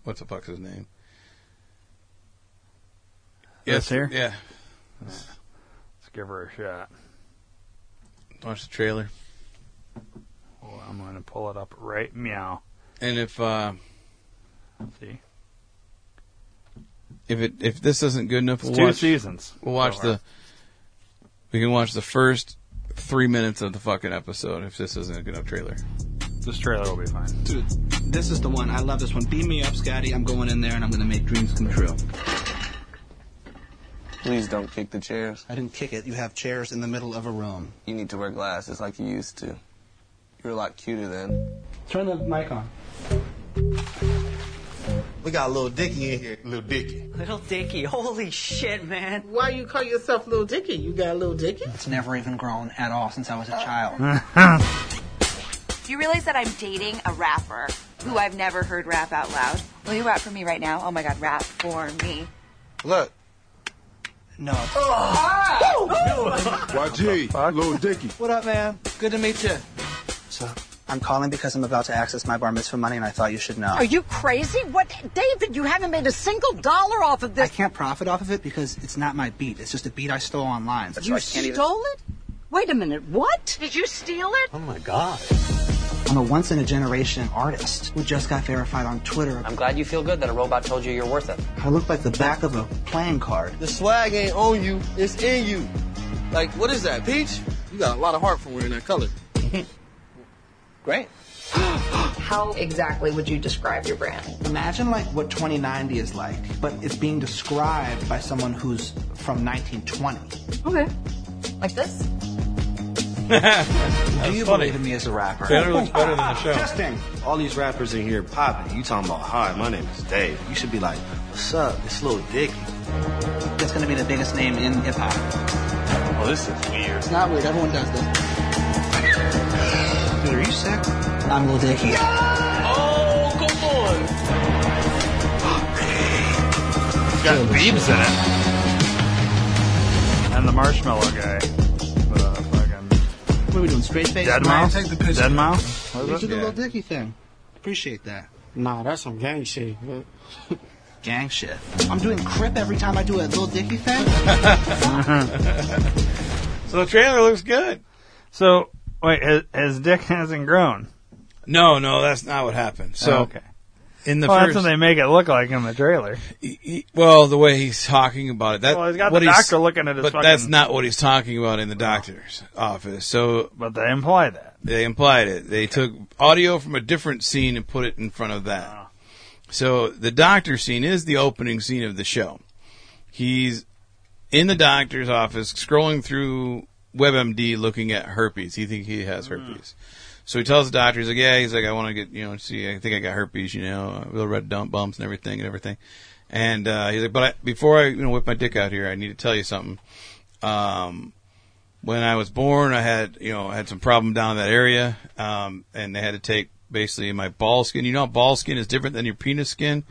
What's the fuck's his name? Yes, here? Yeah. Let's give her a shot. Watch the trailer. Oh, I'm going to pull it up right meow. And if uh, Let's See, if it if this isn't good enough, we'll two watch, seasons We'll watch so the. We can watch the first three minutes of the fucking episode if this isn't a good enough trailer. this trailer will be fine. Dude, this is the one. I love this one. Beam me up, Scotty. I'm going in there and I'm going to make dreams come true. Please don't kick the chairs. I didn't kick it. You have chairs in the middle of a room. You need to wear glasses like you used to. You're a lot cuter then. Turn the mic on. We got a little Dicky in here. Little Dicky. Little Dicky, holy shit, man. Why you call yourself Little Dicky? You got a Little Dicky? It's never even grown at all since I was a child. Do you realize that I'm dating a rapper who I've never heard rap out loud? Will you rap for me right now? Oh my god, rap for me. Look. No. Ah! Oh. YG, Little Dicky. What up, man? Good to meet you. So, I'm calling because I'm about to access my bar mitzvah money and I thought you should know. Are you crazy? What, David? You haven't made a single dollar off of this. I can't profit off of it because it's not my beat. It's just a beat I stole online. That's you why I can't even- stole it? Wait a minute, what? Did you steal it? Oh my god. I'm a once in a generation artist who just got verified on Twitter. I'm glad you feel good that a robot told you you're worth it. I look like the back of a playing card. The swag ain't on you, it's in you. Like, what is that, Peach? You got a lot of heart for wearing that color. Great. How exactly would you describe your brand? Imagine like what 2090 is like, but it's being described by someone who's from 1920. Okay. Like this? Do you funny. believe in me as a rapper? Taylor looks better than the show. Testing. All these rappers in here popping. You talking about, hi, my name is Dave. You should be like, what's up? It's Lil Dicky. That's gonna be the biggest name in hip hop. Oh, this is weird. It's not weird, everyone does this. Dude, are you sick? I'm Lil Dicky. Oh, come on. Got Beebs in it. And the marshmallow guy. The fucking What are we doing? Straight face? Dead Brian, mouse? Take the picture. Dead mouth? What We is do it? the Yeah. Lil Dicky thing. Appreciate that. Nah, that's some gang shit. Gang shit. I'm doing Crip every time I do a little Dicky thing. So the trailer looks good. So, wait, his, his dick hasn't grown. No, no, that's not what happened. So Oh, okay. In the well, first, that's what they make it look like in the trailer. he- he- well, the way he's talking about it, that Well, he's got the doctor looking at his but fucking- that's not what he's talking about in the doctor's office. So, but they imply that they implied it. They took audio from a different scene and put it in front of that. Ah. So the doctor scene is the opening scene of the show. He's in the doctor's office scrolling through WebMD looking at herpes. He thinks he has herpes. So he tells the doctor, he's like, yeah, he's like, I want to get, you know, see, I think I got herpes, you know, real red dump bumps and everything and everything. And, uh, he's like, but I, before I, you know, whip my dick out here, I need to tell you something. Um, when I was born, I had, you know, I had some problem down in that area. Um, and they had to take basically my ball skin. You know, how ball skin is different than your penis skin.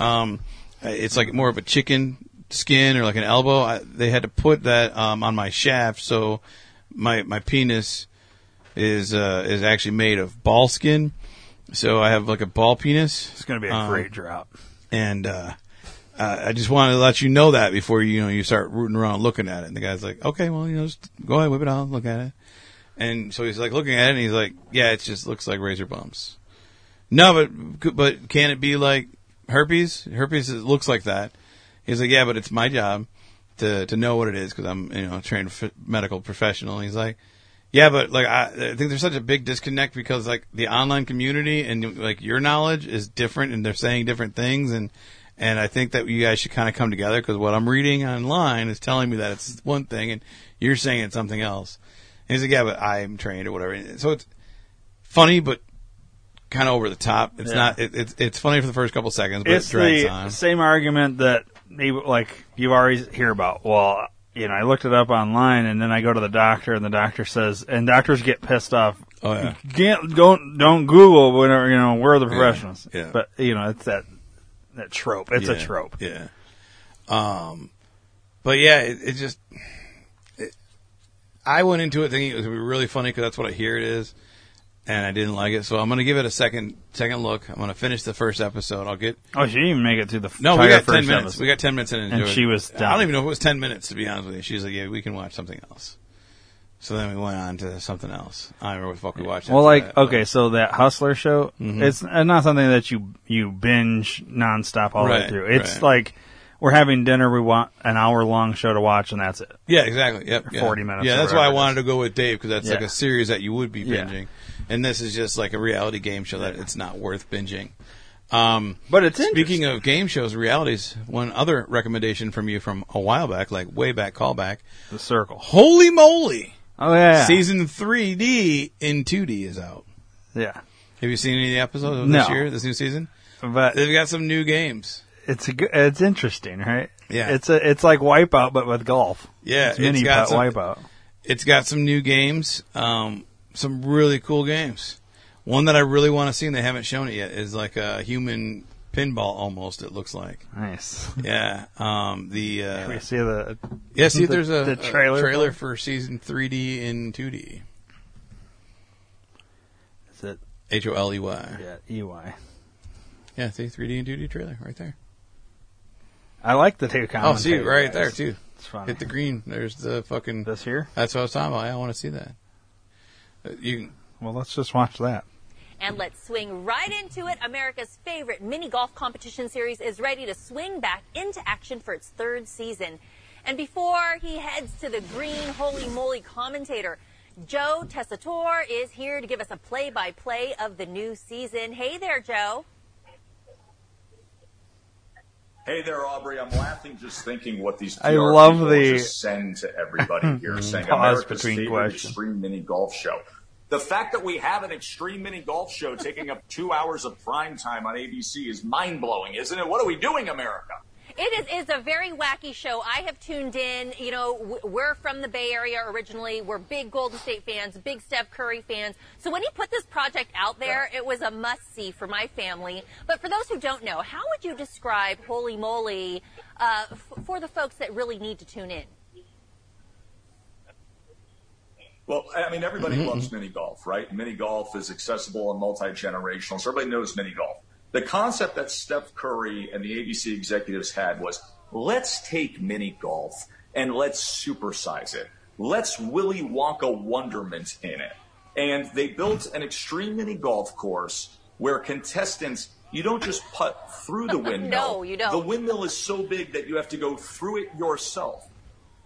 Um, it's like more of a chicken skin or like an elbow. I, they had to put that, um, on my shaft. So my, my penis, is uh, is actually made of ball skin. So I have like a ball penis. It's going to be a Um, great drop. And uh, I just wanted to let you know that before you know you start rooting around looking at it. And the guy's like, okay, well you know, just go ahead, whip it out, look at it. And so he's like looking at it, and he's like, yeah, it just looks like razor bumps. No, but but can it be like herpes? Herpes looks like that. He's like, yeah, but it's my job to to know what it is because I'm you know a trained f- medical professional. And he's like, yeah, but like I, I think there's such a big disconnect because like the online community and like your knowledge is different, and they're saying different things, and and I think that you guys should kind of come together because what I'm reading online is telling me that it's one thing, and you're saying it's something else. And he's like, yeah, but I'm trained or whatever. And So it's funny, but kind of over the top. It's Yeah. not. It, it's it's funny for the first couple seconds, but It's it drags the on. same argument that like you always hear about. Well, you know, I looked it up online, and then I go to the doctor, and the doctor says, and doctors get pissed off. Oh yeah. Can't don't don't Google whenever you know we're the professionals. yeah. But you know, it's that that trope. It's a trope. Yeah. Um, but yeah, it, it just. It, I went into it thinking it was really funny because that's what I hear it is, and I didn't like it. So I'm gonna give it a second second look. I'm gonna finish the first episode. I'll get. Oh, she didn't even make it through the No, we got ten minutes. episode. We got ten minutes in, and it. she was. I don't even know if it was ten minutes to be honest with you. She's like, "Yeah, we can watch something else." So then we went on to something else. I don't remember what the fuck we watched. Well, like that, okay, so that Hustler show, Mhm. it's not something that you you binge nonstop all the way through. It's right. like we're having dinner, we want an hour long show to watch, and that's it. Yeah, exactly. Yep. Or yeah. 40 minutes Yeah, that's why I wanted to go with Dave because that's like a series that you would be Yeah. binging, and this is just like a reality game show that it's not worth binging. Um, but it's speaking of game shows, realities. One other recommendation from you from a while back, like way back, callback. The Circle. Holy moly! Oh yeah, Season 3D in 2D is out. Yeah. Have you seen any of the episodes of No. this year, this new season? But They've got some new games. it's a good, it's interesting, right? Yeah. it's a it's like Wipeout, but with golf. Yeah, it's mini it's got some- Wipeout. It's got some new games, um, some really cool games. One that I really want to see and they haven't shown it yet is like a human pinball almost. It looks like. Nice. Yeah. Um, the uh, we see the yeah. See, the- there's a, the a trailer trailer for- season 3D in 2D. Is it H O L E Y. yeah EY? Yeah. See, 3D and 2D trailer right there. I like the two Oh, commentators. see, right there too. It's funny. Hit the green. There's the fucking. This here? That's what I was talking about. I want to see that. You Well, let's just watch that. And let's swing right into it. America's favorite mini golf competition series is ready to swing back into action for its third season. And before he heads to the green Holey Moley commentator, Joe Tessitore is here to give us a play by play of the new season. Hey there, Joe. Hey there, Aubrey. I'm laughing just thinking what these PR I love the- just send to everybody here, saying America's between favorite questions. extreme mini golf show. The fact that we have an extreme mini golf show taking up two hours of prime time on ABC is mind blowing, isn't it? What are we doing, America? It is it's a very wacky show. I have tuned in. You know, we're from the Bay Area originally. We're big Golden State fans, big Steph Curry fans. So when he put this project out there, it was a must see for my family. But for those who don't know, how would you describe Holey Moley uh, f- for the folks that really need to tune in? Well, I mean, everybody loves mini golf, right? Mini golf is accessible and multi generational, so everybody knows mini golf. The concept that Steph Curry and the ABC executives had was let's take mini golf and let's supersize it. Let's Willy Wonka wonderment in it. And they built an extreme mini golf course where contestants, you don't just putt through the windmill. No, you don't. The windmill is so big that you have to go through it yourself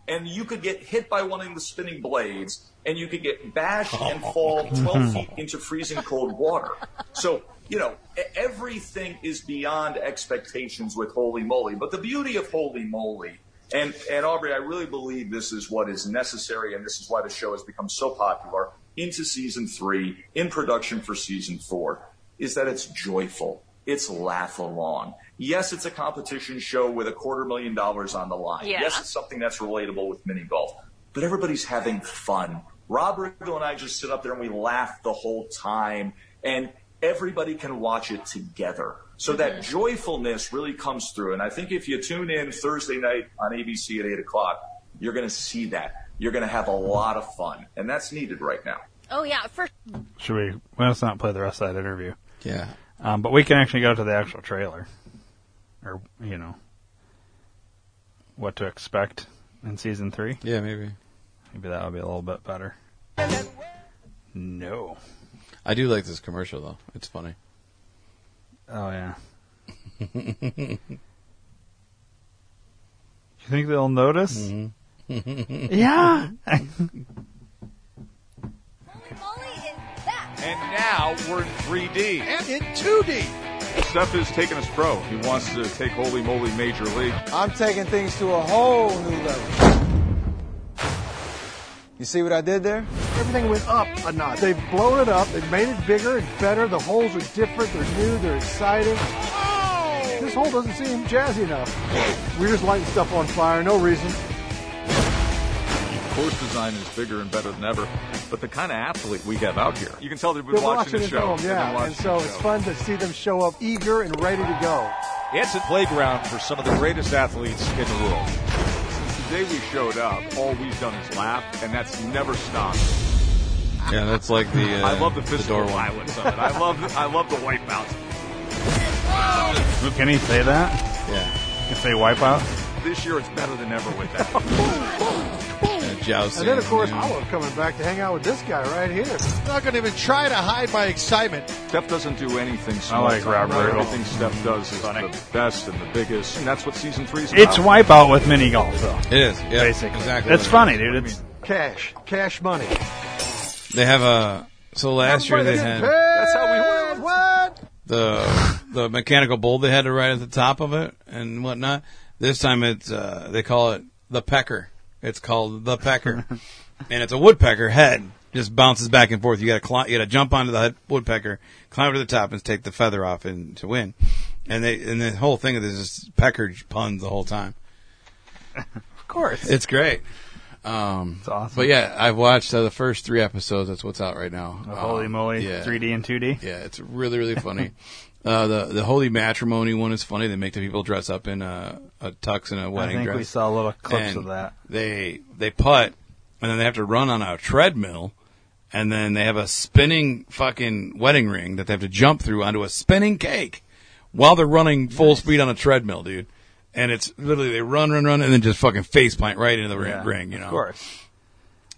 and you could get hit by one of the spinning blades, and you could get bashed and fall 12 feet into freezing cold water. So, you know, everything is beyond expectations with Holey Moley. But the beauty of Holey Moley, and, and Aubrey, I really believe this is what is necessary, and this is why the show has become so popular into season three, in production for season four, is that it's joyful. It's laugh along. Yes, it's a competition show with a quarter million dollars on the line. Yeah. Yes, it's something that's relatable with mini golf, but everybody's having fun. Rob and I just sit up there and we laugh the whole time, and everybody can watch it together. So that joyfulness really comes through. And I think if you tune in Thursday night on ABC at 8 o'clock, you're going to see that. You're going to have a lot of fun, and that's needed right now. Oh yeah, for Should we? Well, let's not play the rest of that interview. Yeah. Um, but we can actually go to the actual trailer, or you know, what to expect in season three. Yeah, maybe. Maybe that would be a little bit better. No. I do like this commercial though. It's funny. Oh yeah. You think they'll notice? Mm-hmm. Yeah. And now we're in 3D. And in 2D. Steph is taking us pro. He wants to take Holey Moley Major League. I'm taking things to a whole new level. You see what I did there? Everything went up a notch. They've blown it up. They've made it bigger and better. The holes are different. They're new. They're exciting. This hole doesn't seem jazzy enough. We're just lighting stuff on fire. No reason. Course design is bigger and better than ever. But the kind of athlete we have out here, you can tell they've been They're watching, watching the show. home, yeah. watching And so it's show. fun to see them show up eager and ready to go. It's a playground for some of the greatest athletes in the world. Since the day we showed up, all we've done is laugh, and that's never stopped. Yeah, that's like the. Uh, I love the the physical door violence of it. I love the, I love the wipeout. Can he say that? Yeah. Can say wipeout? This year it's better than ever with that. Jousting. And then, of course, I love coming back to hang out with this guy right here. I'm not going to even try to hide my excitement. Steph doesn't do anything small. like time. Rob Riggle. Everything Steph does is the best and the biggest, and that's what season three is about. It's wipeout with mini golf, though. It is. Yeah, Basically. exactly. It's what it funny, dude. It's Cash. Cash money. They have a. So last year they had That's how we win. What? the the mechanical bull they had to ride at the top of it and whatnot. This time it's uh, they call it the pecker. It's called the pecker, and it's a woodpecker head just bounces back and forth. You got to climb, you got to jump onto the woodpecker, climb to the top, and take the feather off and to win. And they and the whole thing is just pecker puns the whole time. of course. It's great. Um, It's awesome. But yeah, I've watched uh, the first three episodes. That's what's out right now. Oh, holy Um, moly, yeah. 3D and 2D. Yeah, it's really really funny. uh, the the holy matrimony one is funny. They make the people dress up in a, a tux and a wedding I think dress. we saw a little clips And of that. They they putt and then they have to run on a treadmill. And then they have a spinning fucking wedding ring that they have to jump through onto a spinning cake while they're running full speed on a treadmill, dude. and it's literally they run, run, run, and then just fucking face plant right into the ring, Yeah, ring you know. Of course.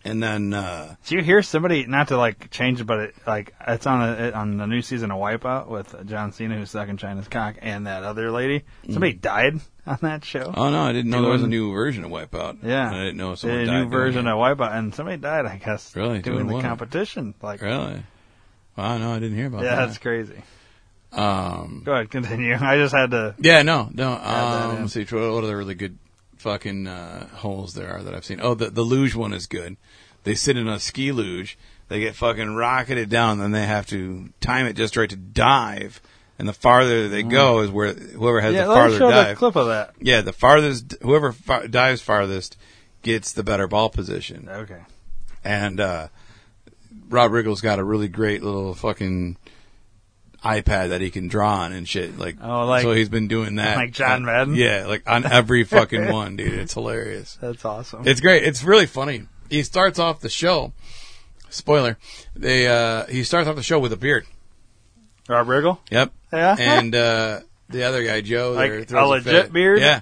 And then uh, Do you hear somebody not to like change it, but it, like it's on a, on the new season of Wipeout with John Cena who's sucking China's cock and that other lady. Somebody died on that show. oh no, I didn't know there was a new version of Wipeout. Yeah, I didn't know someone a new version it. of Wipeout, and somebody died. I guess Really? doing, Doing the what? competition. Like, Really? Wow, no, I didn't hear about yeah, that. Yeah, that's crazy. Um, Go ahead, continue. I just had to. Yeah, no, no. Um, let's see, what what other really good fucking uh, holes there are that I've seen? Oh, the the luge one is good. They sit in a ski luge, they get fucking rocketed down, then they have to time it just right to dive. And the farther they go is where whoever has Mm. yeah, the let me farther show dive. clip of that. Yeah, the farthest whoever fa- dives farthest gets the better ball position. Okay. And uh, Rob Riggle's got a really great little fucking iPad that he can draw on and shit. Like, Oh, like- so he's been doing that. like John Madden? Yeah, like on every fucking one, dude. It's hilarious. That's awesome. It's great. It's really funny. He starts off the show. Spoiler. They uh he starts off the show with a beard. Rob Riggle. Yep. Yeah. And uh the other guy, Joe, Like a legit fit. beard? Yeah.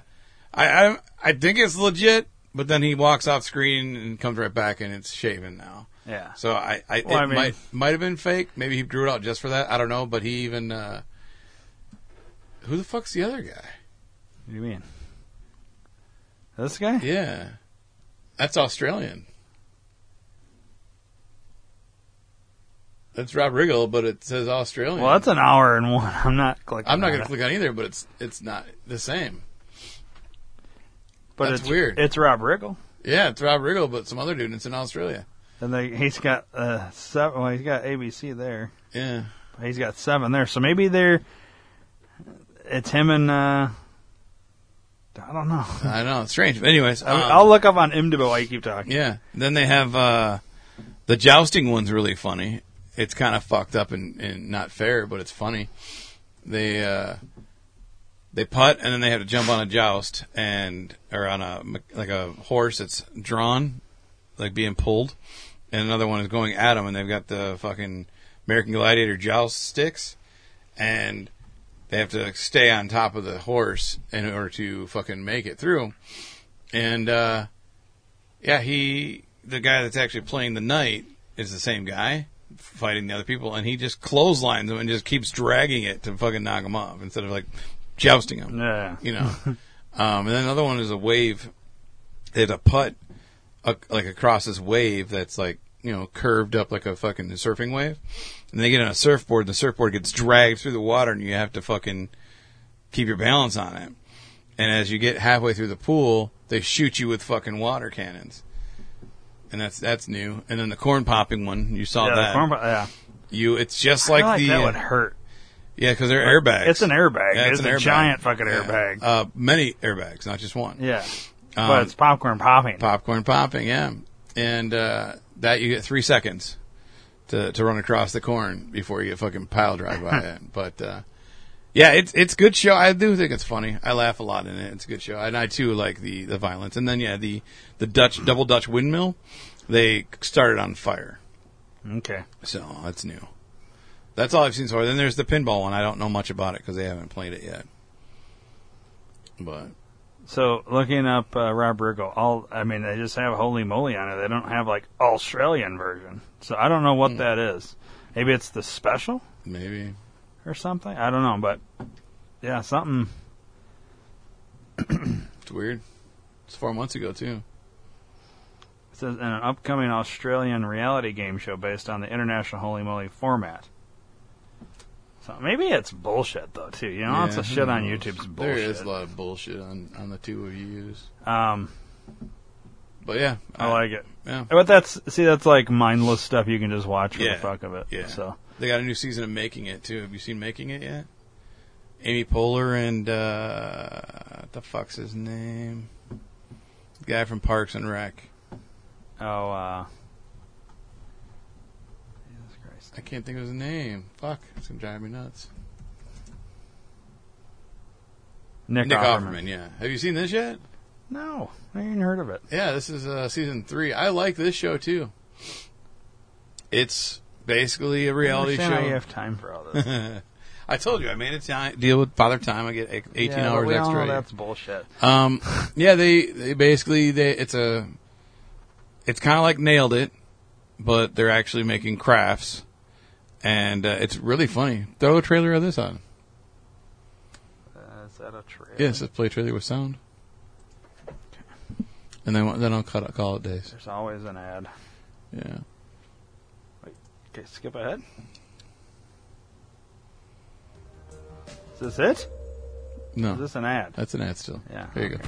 I, I I think it's legit, but then he walks off screen and comes right back and it's shaven now. Yeah. So I, I Well, it I mean- might might have been fake. Maybe he drew it out just for that. I don't know. But he even uh, who the fuck's the other guy? What do you mean? This guy? Yeah, that's Australian. That's Rob Riggle, but it says Australian. Well, that's an hour and one. I'm not clicking. I'm not going to click on either, but it's it's not the same. But That's it's weird. It's Rob Riggle, Yeah, it's Rob Riggle, but some other dude. and It's in Australia. And they, he's got uh seven. Well, he's got ABC there. Yeah. He's got seven there. So maybe they're. It's him and. uh I don't know. I know it's strange. But anyways, um, I'll look up on IMDb while you keep talking. Yeah. Then they have uh, the jousting one's really funny. It's kind of fucked up and, and not fair, but it's funny. They uh, they putt and then they have to jump on a joust and or on a like a horse that's drawn, like being pulled, and another one is going at them, and they've got the fucking American Gladiator joust sticks, and they have to stay on top of the horse in order to fucking make it through, and. uh yeah, he the guy that's actually playing the knight is the same guy fighting the other people, and he just clotheslines them and just keeps dragging it to fucking knock them off instead of like jousting them. Yeah. you know. um, and then another one is a wave. They have to putt a, like across this wave that's like you know curved up like a fucking surfing wave, and they get on a surfboard. And the surfboard gets dragged through the water, and you have to fucking keep your balance on it. And as you get halfway through the pool, they shoot you with fucking water cannons. And that's that's new. And then the corn popping one, you saw Yeah, that. corn yeah. You, it's just like like the that would hurt. Yeah, because they're airbags. It's an airbag. Yeah, it's an a airbag. giant fucking Yeah. airbag. Uh, many airbags, not just one. Yeah. Um, but it's popcorn popping. Popcorn popping, yeah. And uh, that you get three seconds to to run across the corn before you get fucking pile drive by it. But uh, yeah, it's it's a good show. I do think it's funny. I laugh a lot in it. It's a good show, and I too like the the violence. And then yeah, the the Dutch double Dutch windmill, they started on fire. Okay. So that's new. That's all I've seen so far. Then there's the pinball one. I don't know much about it because they haven't played it yet. But So looking up uh, Rob Riggle, all I mean, they just have Holey Moley on it. They don't have like Australian version. So I don't know what that is. Maybe it's the special maybe or something. I don't know, but yeah, something. it's weird. It's four months ago too. It says in an upcoming Australian reality game show based on the international Holy Moly format. So maybe it's bullshit though too. You know, lots Yeah, of who shit on? YouTube's bullshit. There is a lot of bullshit on, on the two of you use. Um, But yeah, I like it. Yeah. But that's see, that's like mindless stuff you can just watch for Yeah. the fuck of it. Yeah. So They got a new season of Making It too. Have you seen Making It yet? Amy Poehler and uh, what the fuck's his name? The guy from Parks and Rec. oh, uh, I can't think of his name. Fuck, it's gonna drive me nuts. Nick, Nick Offerman. Offerman. Yeah. Have you seen this yet? No, I ain't heard of it. Yeah, this is uh, season three. I like this show too. It's basically a reality I show. how you have time for all this. I told you I made a ti- deal with Father Time. I get 18 Yeah, but hours we all extra. know that's bullshit. Um, yeah, they, they basically they it's a it's kind of like nailed it, but they're actually making crafts, and uh, it's really funny. Throw a trailer of this on. Uh, is that a trailer? Yes, let's play a trailer with sound, and then then I'll cut call it days. There's always an ad. Yeah. Wait, Okay, skip ahead. Is this it? No, Is this an ad? That's an ad still. Yeah. There you go.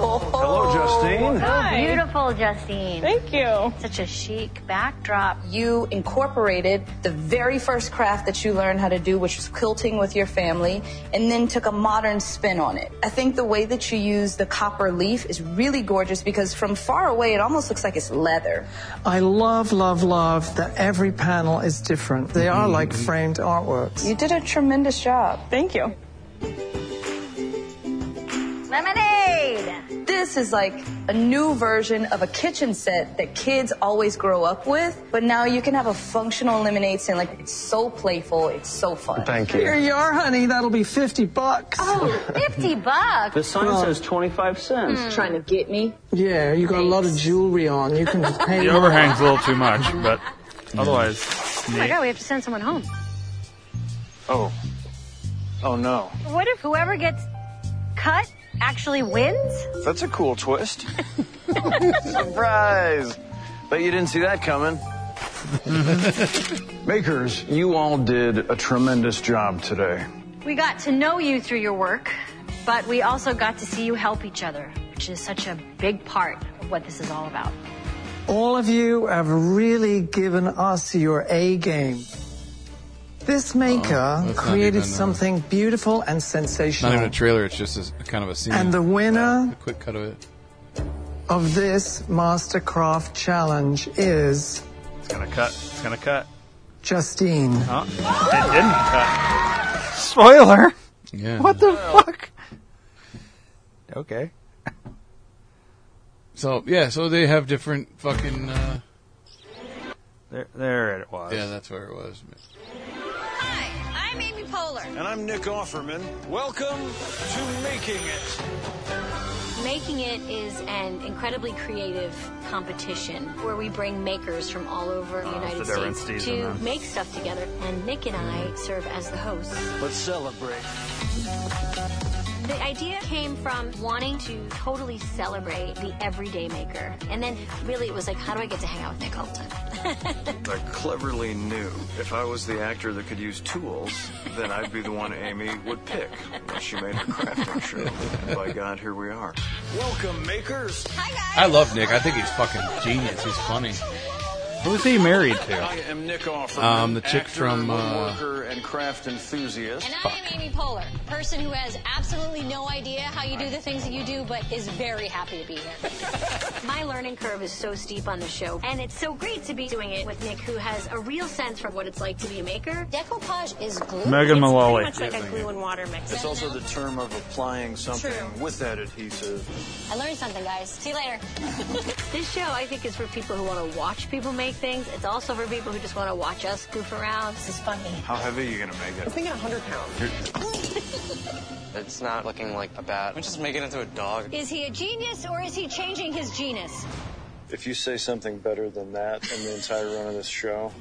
Oh. Hello, Justine. Oh, beautiful, Justine. Thank you. Such a chic backdrop. You incorporated the very first craft that you learned how to do, which was quilting with your family, and then took a modern spin on it. I think the way that you use the copper leaf is really gorgeous because from far away it almost looks like it's leather. I love, love, love that every panel is different. They are mm-hmm. like framed artworks. You did a tremendous job. Thank you. Lemonade! This is like a new version of a kitchen set that kids always grow up with, but now you can have a functional lemonade stand. Like it's so playful, it's so fun. Thank you. Here you are, honey. That'll be 50 bucks. Oh, 50 bucks. The sign Well- says 25 cents. Hmm. Trying to get me? Yeah, you got a lot of jewelry on. You can just pay The overhang's a little too much, but otherwise, Oh my god, we have to send someone home. Oh. Oh no. What if whoever gets cut actually wins? That's a cool twist. Surprise! Bet you didn't see that coming. Makers, you all did a tremendous job today. We got to know you through your work, but we also got to see you help each other, which is such a big part of what this is all about. All of you have really given us your A game. This maker Oh, created even, uh, something beautiful and sensational. not even a trailer. It's just a, kind of a scene. And the winner a quick cut of it. of this Mastercraft challenge is It's gonna cut. It's gonna cut. Justine. Oh, it didn't cut. Spoiler. Yeah. What the fuck? Okay. So yeah, so they have different fucking. Uh, There, there it was. yeah, that's where it was. I'm Amy Poehler. And I'm Nick Offerman. Welcome to Making It. Making It is an incredibly creative competition where we bring makers from all over the Oh, United it's a different States season, to huh? make stuff together. And Nick and I mm-hmm. serve as the hosts. Let's celebrate. The idea came from wanting to totally celebrate the everyday maker. And then really it was like, how do I get to hang out with Nick all the time? I cleverly knew if I was the actor that could use tools, then I'd be the one Amy would pick when she made her crafting show. And by God, here we are. Welcome, makers. Hi, guys. I love Nick. I think he's fucking genius. He's funny. Who's he married to? I am Nick Offerman. Um, the chick actor, from, uh, woodworker, and craft enthusiast. And I'm Amy Poehler, a person who has absolutely no idea how you do the things that you do, but is very happy to be here. My learning curve is so steep on the show, and it's so great to be doing it with Nick, who has a real sense for what it's like to be a maker. Decoupage is glue. Megan Mullally. It's pretty much like a glue and water mix. It's also the term of applying something True. with that adhesive. I learned something, guys. See you later. This show, I think, is for people who want to watch people make things. It's also for people who just want to watch us goof around. This is funny. How heavy are you going to make it? I'm thinking 100 pounds. It's not looking like a bat. We just make it into a dog. Is he a genius or is he changing his genus? If you say something better than that in the entire run of this show,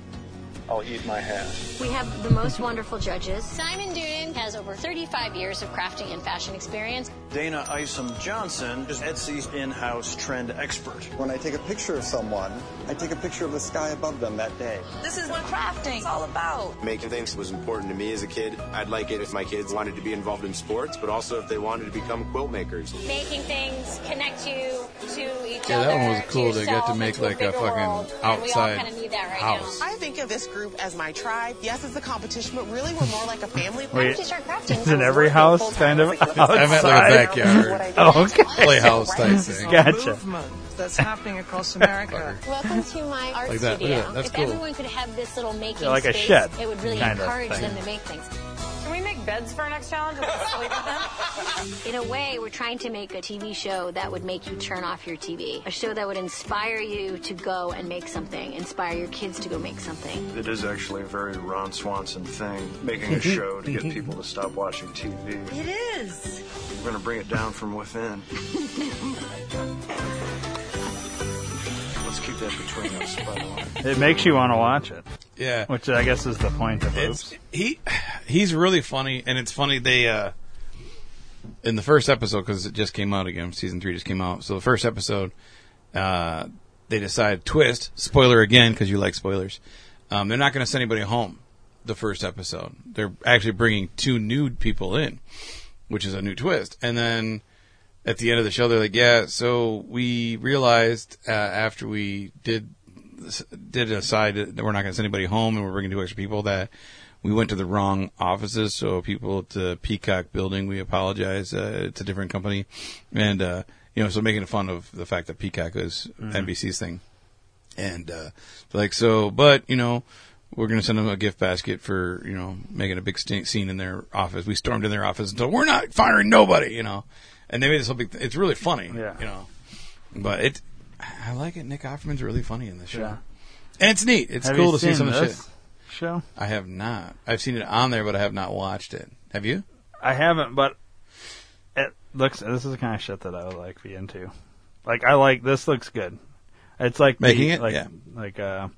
I'll eat my hat. We have the most wonderful judges. Simon Doonan has over 35 years of crafting and fashion experience. Dayna Isom Johnson is Etsy's in-house trend expert. When I take a picture of someone, I take a picture of the sky above them that day. This is what crafting is all about. Making things was important to me as a kid. I'd like it if my kids wanted to be involved in sports, but also if they wanted to become quilt makers. Making things connect you to each Yeah, other. Yeah, that one was cool. They got to make like a bigger fucking world, and we all outside kind of need that right house. I think of this group as my tribe. Yes, it's a competition, but really we're more like a family. Wait, Why don't you start crafting? Is in every house kind of outside? I meant like a backyard. Oh, okay. Playhouse type thing. Gotcha. Movement that's happening across America. Welcome to my art Like that. Studio. at that. That's if cool. everyone could have this little making Yeah, like a space, shed it would really kind of encourage them to make things. Can we make beds for our next challenge sleep with them? In a way, we're trying to make a TV show that would make you turn off your TV. A show that would inspire you to go and make something, inspire your kids to go make something. It is actually a very Ron Swanson thing, making a show to get people to stop watching TV. It is. We're going to bring it down from within. Let's keep that between us, by the way. It makes you want to watch it. Yeah. Which I guess is the point of It's he he's really funny, and it's funny they uh in the first episode because it just came out again. Season three just came out, so the first episode uh they decide twist spoiler again because you like spoilers. Um, they're not going to send anybody home. The first episode, they're actually bringing two new people in, which is a new twist, and then. At the end of the show, they're like, "Yeah, so we realized uh, after we did did decide that we're not going to send anybody home and we're bringing two extra people that we went to the wrong offices. So people at the Peacock building, we apologize. Uh, it's a different company. And, uh, you know, so making fun of the fact that Peacock is Mhm. NBC's thing. And, uh, like, so, but, you know, we're going to send them a gift basket for, you know, making a big st- scene in their office. We stormed in their office and told, we're not firing nobody, you know. And they made this whole big, it's really funny, Yeah. you know. But it, I like it. Nick Offerman's really funny in this show. Yeah. And it's neat. It's Have cool you to see seen some of the this shit. show? I have not. I've seen it on there, but I have not watched it. Have you? I haven't, but it looks. This is the kind of shit that I would like be into. Like I like this. Looks good. It's like the- Making it? like Yeah. like uh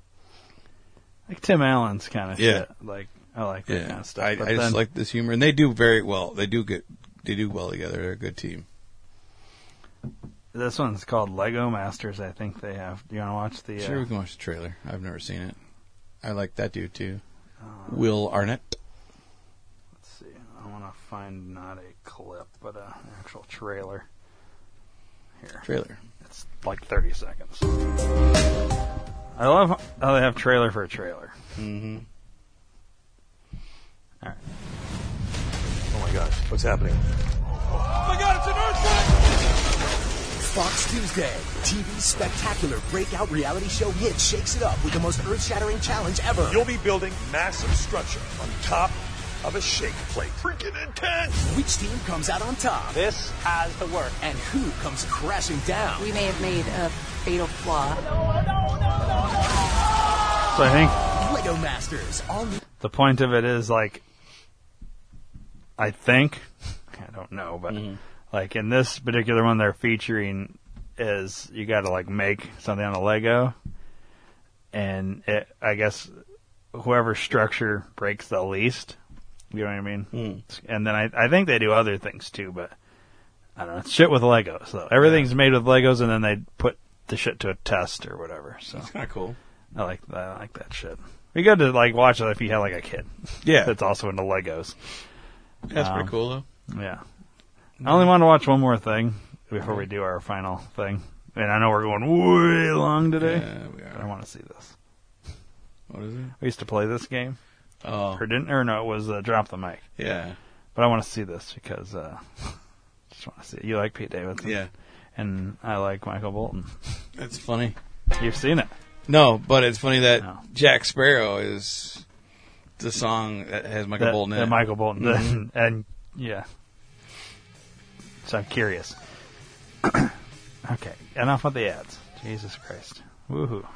like Tim Allen's kind of Yeah. shit. Like I like that Yeah. kind of stuff. I, But I just like this humor, and they do very well. They do get. They do well together. They're a good team. This one's called Lego Masters. I think they have. Do you want to watch the? Sure, uh, we can watch the trailer. I've never seen it. I like that dude too. Uh, Will Arnett. Let's see. I want to find not a clip, but a, an actual trailer. Here. Trailer. It's like 30 seconds. I love how they have trailer for a trailer. Mm-hmm. All right. Oh my gosh, what's happening? Oh my god, it's an earthquake! Fox Tuesday, TV's spectacular breakout reality show hit shakes it up with the most earth-shattering challenge ever. You'll be building massive structure on top of a shake plate. Freaking intense! Which team comes out on top? This has to work. And who comes crashing down? We may have made a fatal flaw. So I think Lego Masters, all new. the point of it is like, I think, I don't know, but mm-hmm. Like in this particular one they're featuring is you got to like make something on a Lego, and it, I guess whoever structure breaks the least, you know what I mean? And then I I think they do other things too, but I don't know. It's shit with Legos. So everything's made with Legos, and then they put the shit to a test or whatever. So That's kind of cool. I like that. I like that shit. Be good to like watch it if you had like a kid. Yeah. that's also into Legos. That's Um, pretty cool though. Yeah. I only want to watch one more thing before we do our final thing, and I know we're going way long today. Yeah, we are. But I want to see this. What is it? We used to play this game. Oh. Or didn't? Or no, it was uh, drop the mic. Yeah. But I want to see this because uh, just want to see. It. You like Pete Davidson? Yeah. And I like Michael Bolton. It's funny. You've seen it. No, but it's funny that Jack Sparrow is the song that has Michael that, Bolton in that it. Michael Bolton. Mhm. and yeah. So I'm curious. okay, enough with the ads. Jesus Christ. Woohoo.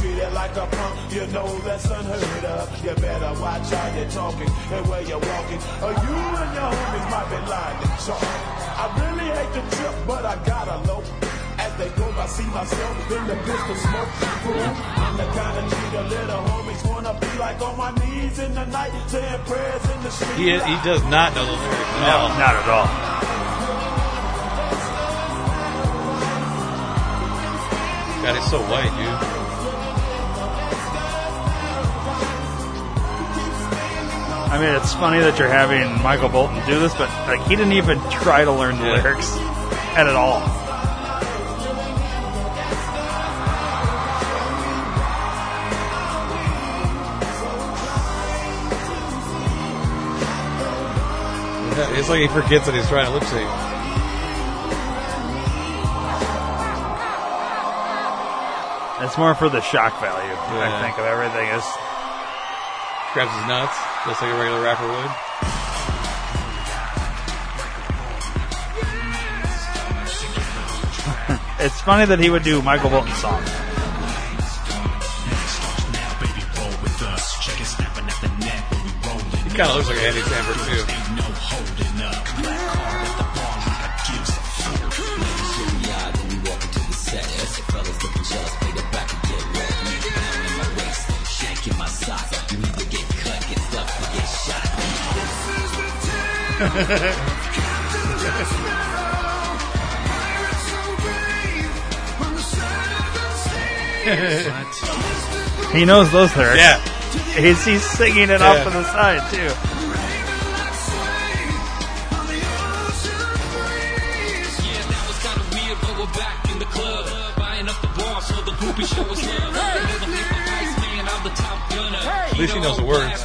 Treated like a punk, you know that's unheard of. You better watch how you're talking and where you're walking. Or you and your homies might be lying to chalk. I really hate the trip, but I gotta low. As I see myself in the pistol smoke. Fool, I'm the kind of G the little homies wanna be like on my knees in the night, saying prayers in the street. He he does not know the lyrics at all. not at all. God, he's so white, dude. I mean, it's funny that you're having Michael Bolton do this, but like he didn't even try to learn the Yeah. lyrics at at all. It's like he forgets that he's trying to lip sync. It's more for the shock value, I think, of everything. Is Grabs his nuts, just like a regular rapper would. it's funny that he would do Michael Bolton songs. He kind of looks like Andy Samberg, too. He knows those lyrics. Yeah. He's, he's singing it Yeah. off to the side, too. At least he knows the words.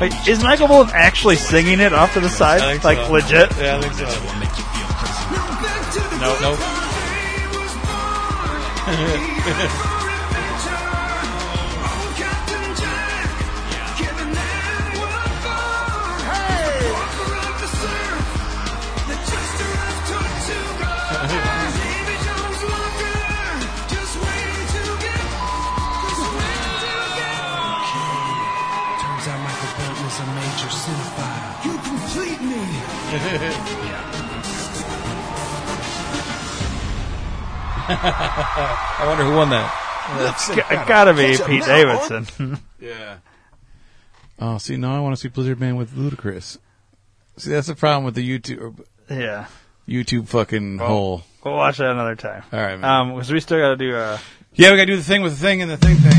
Wait, is Michael Bolton actually singing it off to the side? I think like so. legit? Yeah, I think so. No, Nope. I wonder who won that. It's got, gotta be Pete Davidson. Yeah. Oh, see, now I want to see Blizzard Man with Ludacris. See, that's the problem with the YouTube, yeah. YouTube fucking hole. We'll watch that another time. All right, man. Um, because we still gotta do, uh, Yeah, we gotta do the thing with the thing and the thing thing.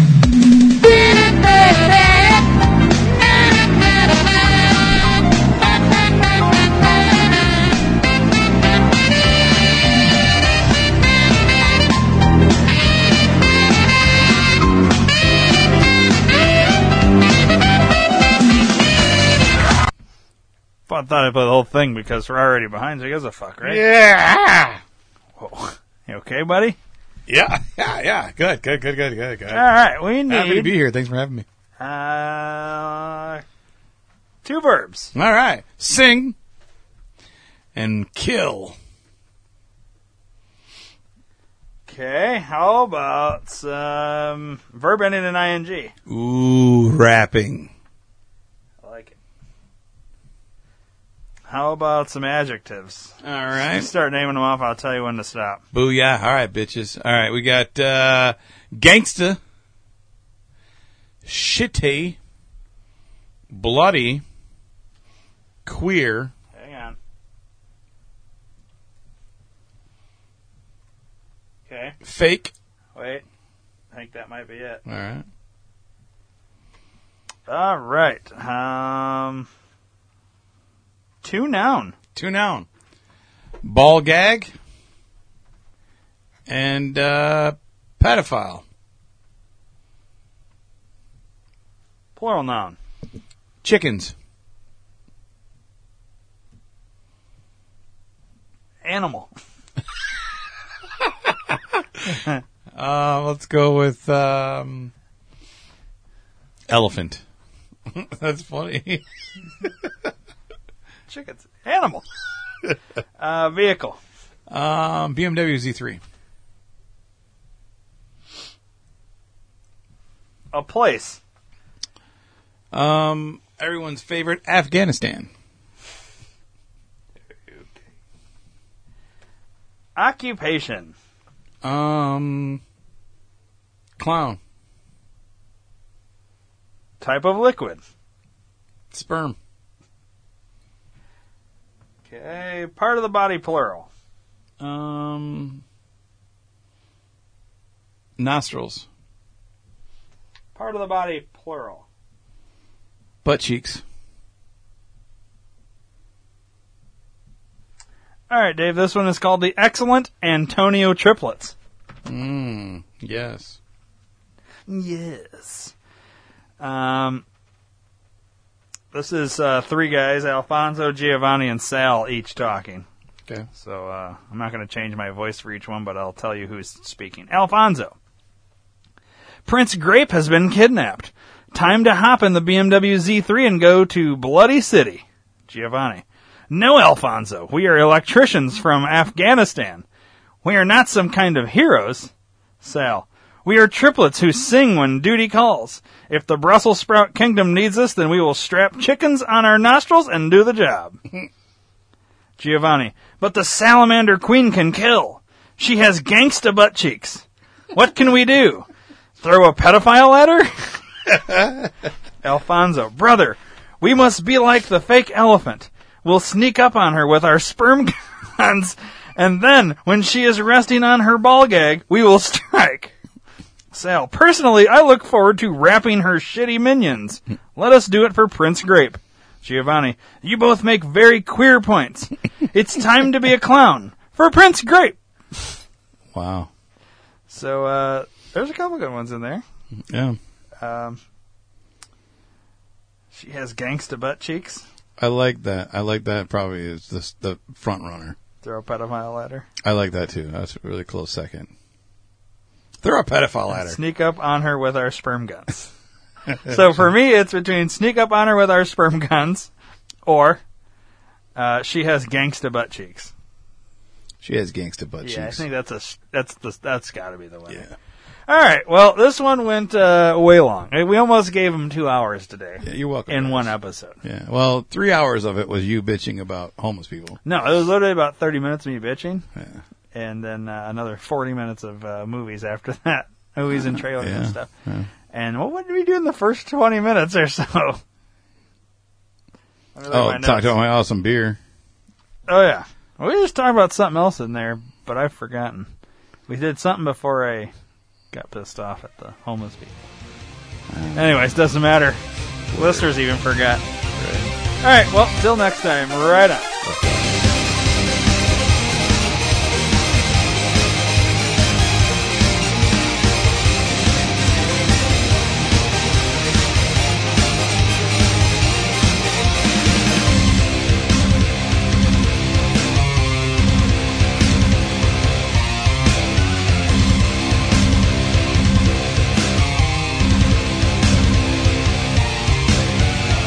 I thought I'd play the whole thing because we're already behind, so he gives a fuck, right? Yeah. Whoa. You okay, buddy? Yeah, yeah, yeah. Good, good, good, good, good, good. All right, we need. Happy to be here. Thanks for having me. uh, two verbs. All right. Sing and kill. Okay, how about some verb ending in ing? Ooh, rapping. I like it. How about some adjectives? All right. You start naming them off, I'll tell you when to stop. Booyah. All right, bitches. All right, we got uh, gangsta, shitty, bloody, queer, Hang on. Okay, fake. wait. I think that might be it. All right. All right. Um, two noun. Two noun. Ball gag and uh, pedophile. Plural noun. Chickens. Animal. Uh, let's go with um, elephant. That's funny. Chickens. Animal. uh, vehicle. Um, BMW Z3. A place. Um, everyone's favorite Afghanistan. Occupation. Um, clown. Type of liquid. Sperm. Okay. Part of the body, plural. Um, nostrils, Part of the body, plural. butt cheeks. All right, Dave. This one is called the Excellent Antonio Triplets. Mm, yes. Yes. Um, this is uh, three guys: Alfonso, Giovanni, and Sal, each talking. Okay. So uh, I'm not going to change my voice for each one, but I'll tell you who's speaking. Alfonso. Prince Grape has been kidnapped. Time to hop in the BMW Z3 and go to Bloody City. Giovanni. No, Alfonso. We are electricians from Afghanistan. We are not some kind of heroes. Sal. We are triplets who sing when duty calls. If the Brussels sprout kingdom needs us, then we will strap chickens on our nostrils and do the job. Giovanni. But the salamander queen can kill. She has gangsta butt cheeks. What can we do? Throw a pedophile at her? Alfonso. Brother, we must be like the fake elephant. We'll sneak up on her with our sperm guns, and then, when she is resting on her ball gag, we will strike. Personally, I look forward to wrapping her shitty minions. Let us do it for Prince Grape. Giovanni, you both make very queer points. It's time to be a clown for Prince Grape. Wow. So, uh, there's a couple good ones in there. Yeah. Um, she has gangsta butt cheeks. I like that. I like that. Probably is the the front runner. Throw a pedophile at her. I like that too. That's a really close second. Throw a pedophile at her. Sneak up on her with our sperm guns. so for me, it's between sneak up on her with our sperm guns, or uh, she has gangsta butt cheeks. She has gangsta butt yeah, cheeks. I think that's a that's the that's got to be the one. Yeah. All right. Well, this one went uh, way long. We almost gave him two hours today. Yeah, you're welcome. In guys. one episode. Yeah. Well, three hours of it was you bitching about homeless people. No, it was literally about thirty minutes of me bitching, Yeah. And then uh, another forty minutes of uh, movies after that, movies and trailers and stuff. yeah. And what would we do in the first twenty minutes or so? Let me look at Oh, my talked about my awesome beer. Oh yeah, we were just talking about something else in there, but I've forgotten. We did something before I got pissed off at the homeless people. Anyways, doesn't matter. Listeners even forgot. All right, well, till next time, right on.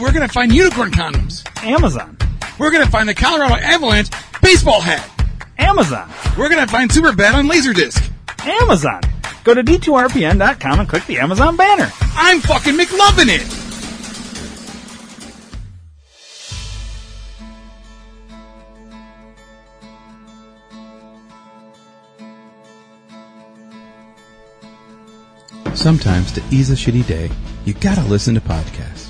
Hey, we're gonna find unicorn condoms. Amazon. We're gonna find the Colorado Avalanche baseball hat. Amazon. We're gonna find Superbad on Laserdisc. Amazon. Go to d2rpn.com and click the Amazon banner. I'm fucking McLovin' it. Sometimes to ease a shitty day, you gotta listen to podcasts.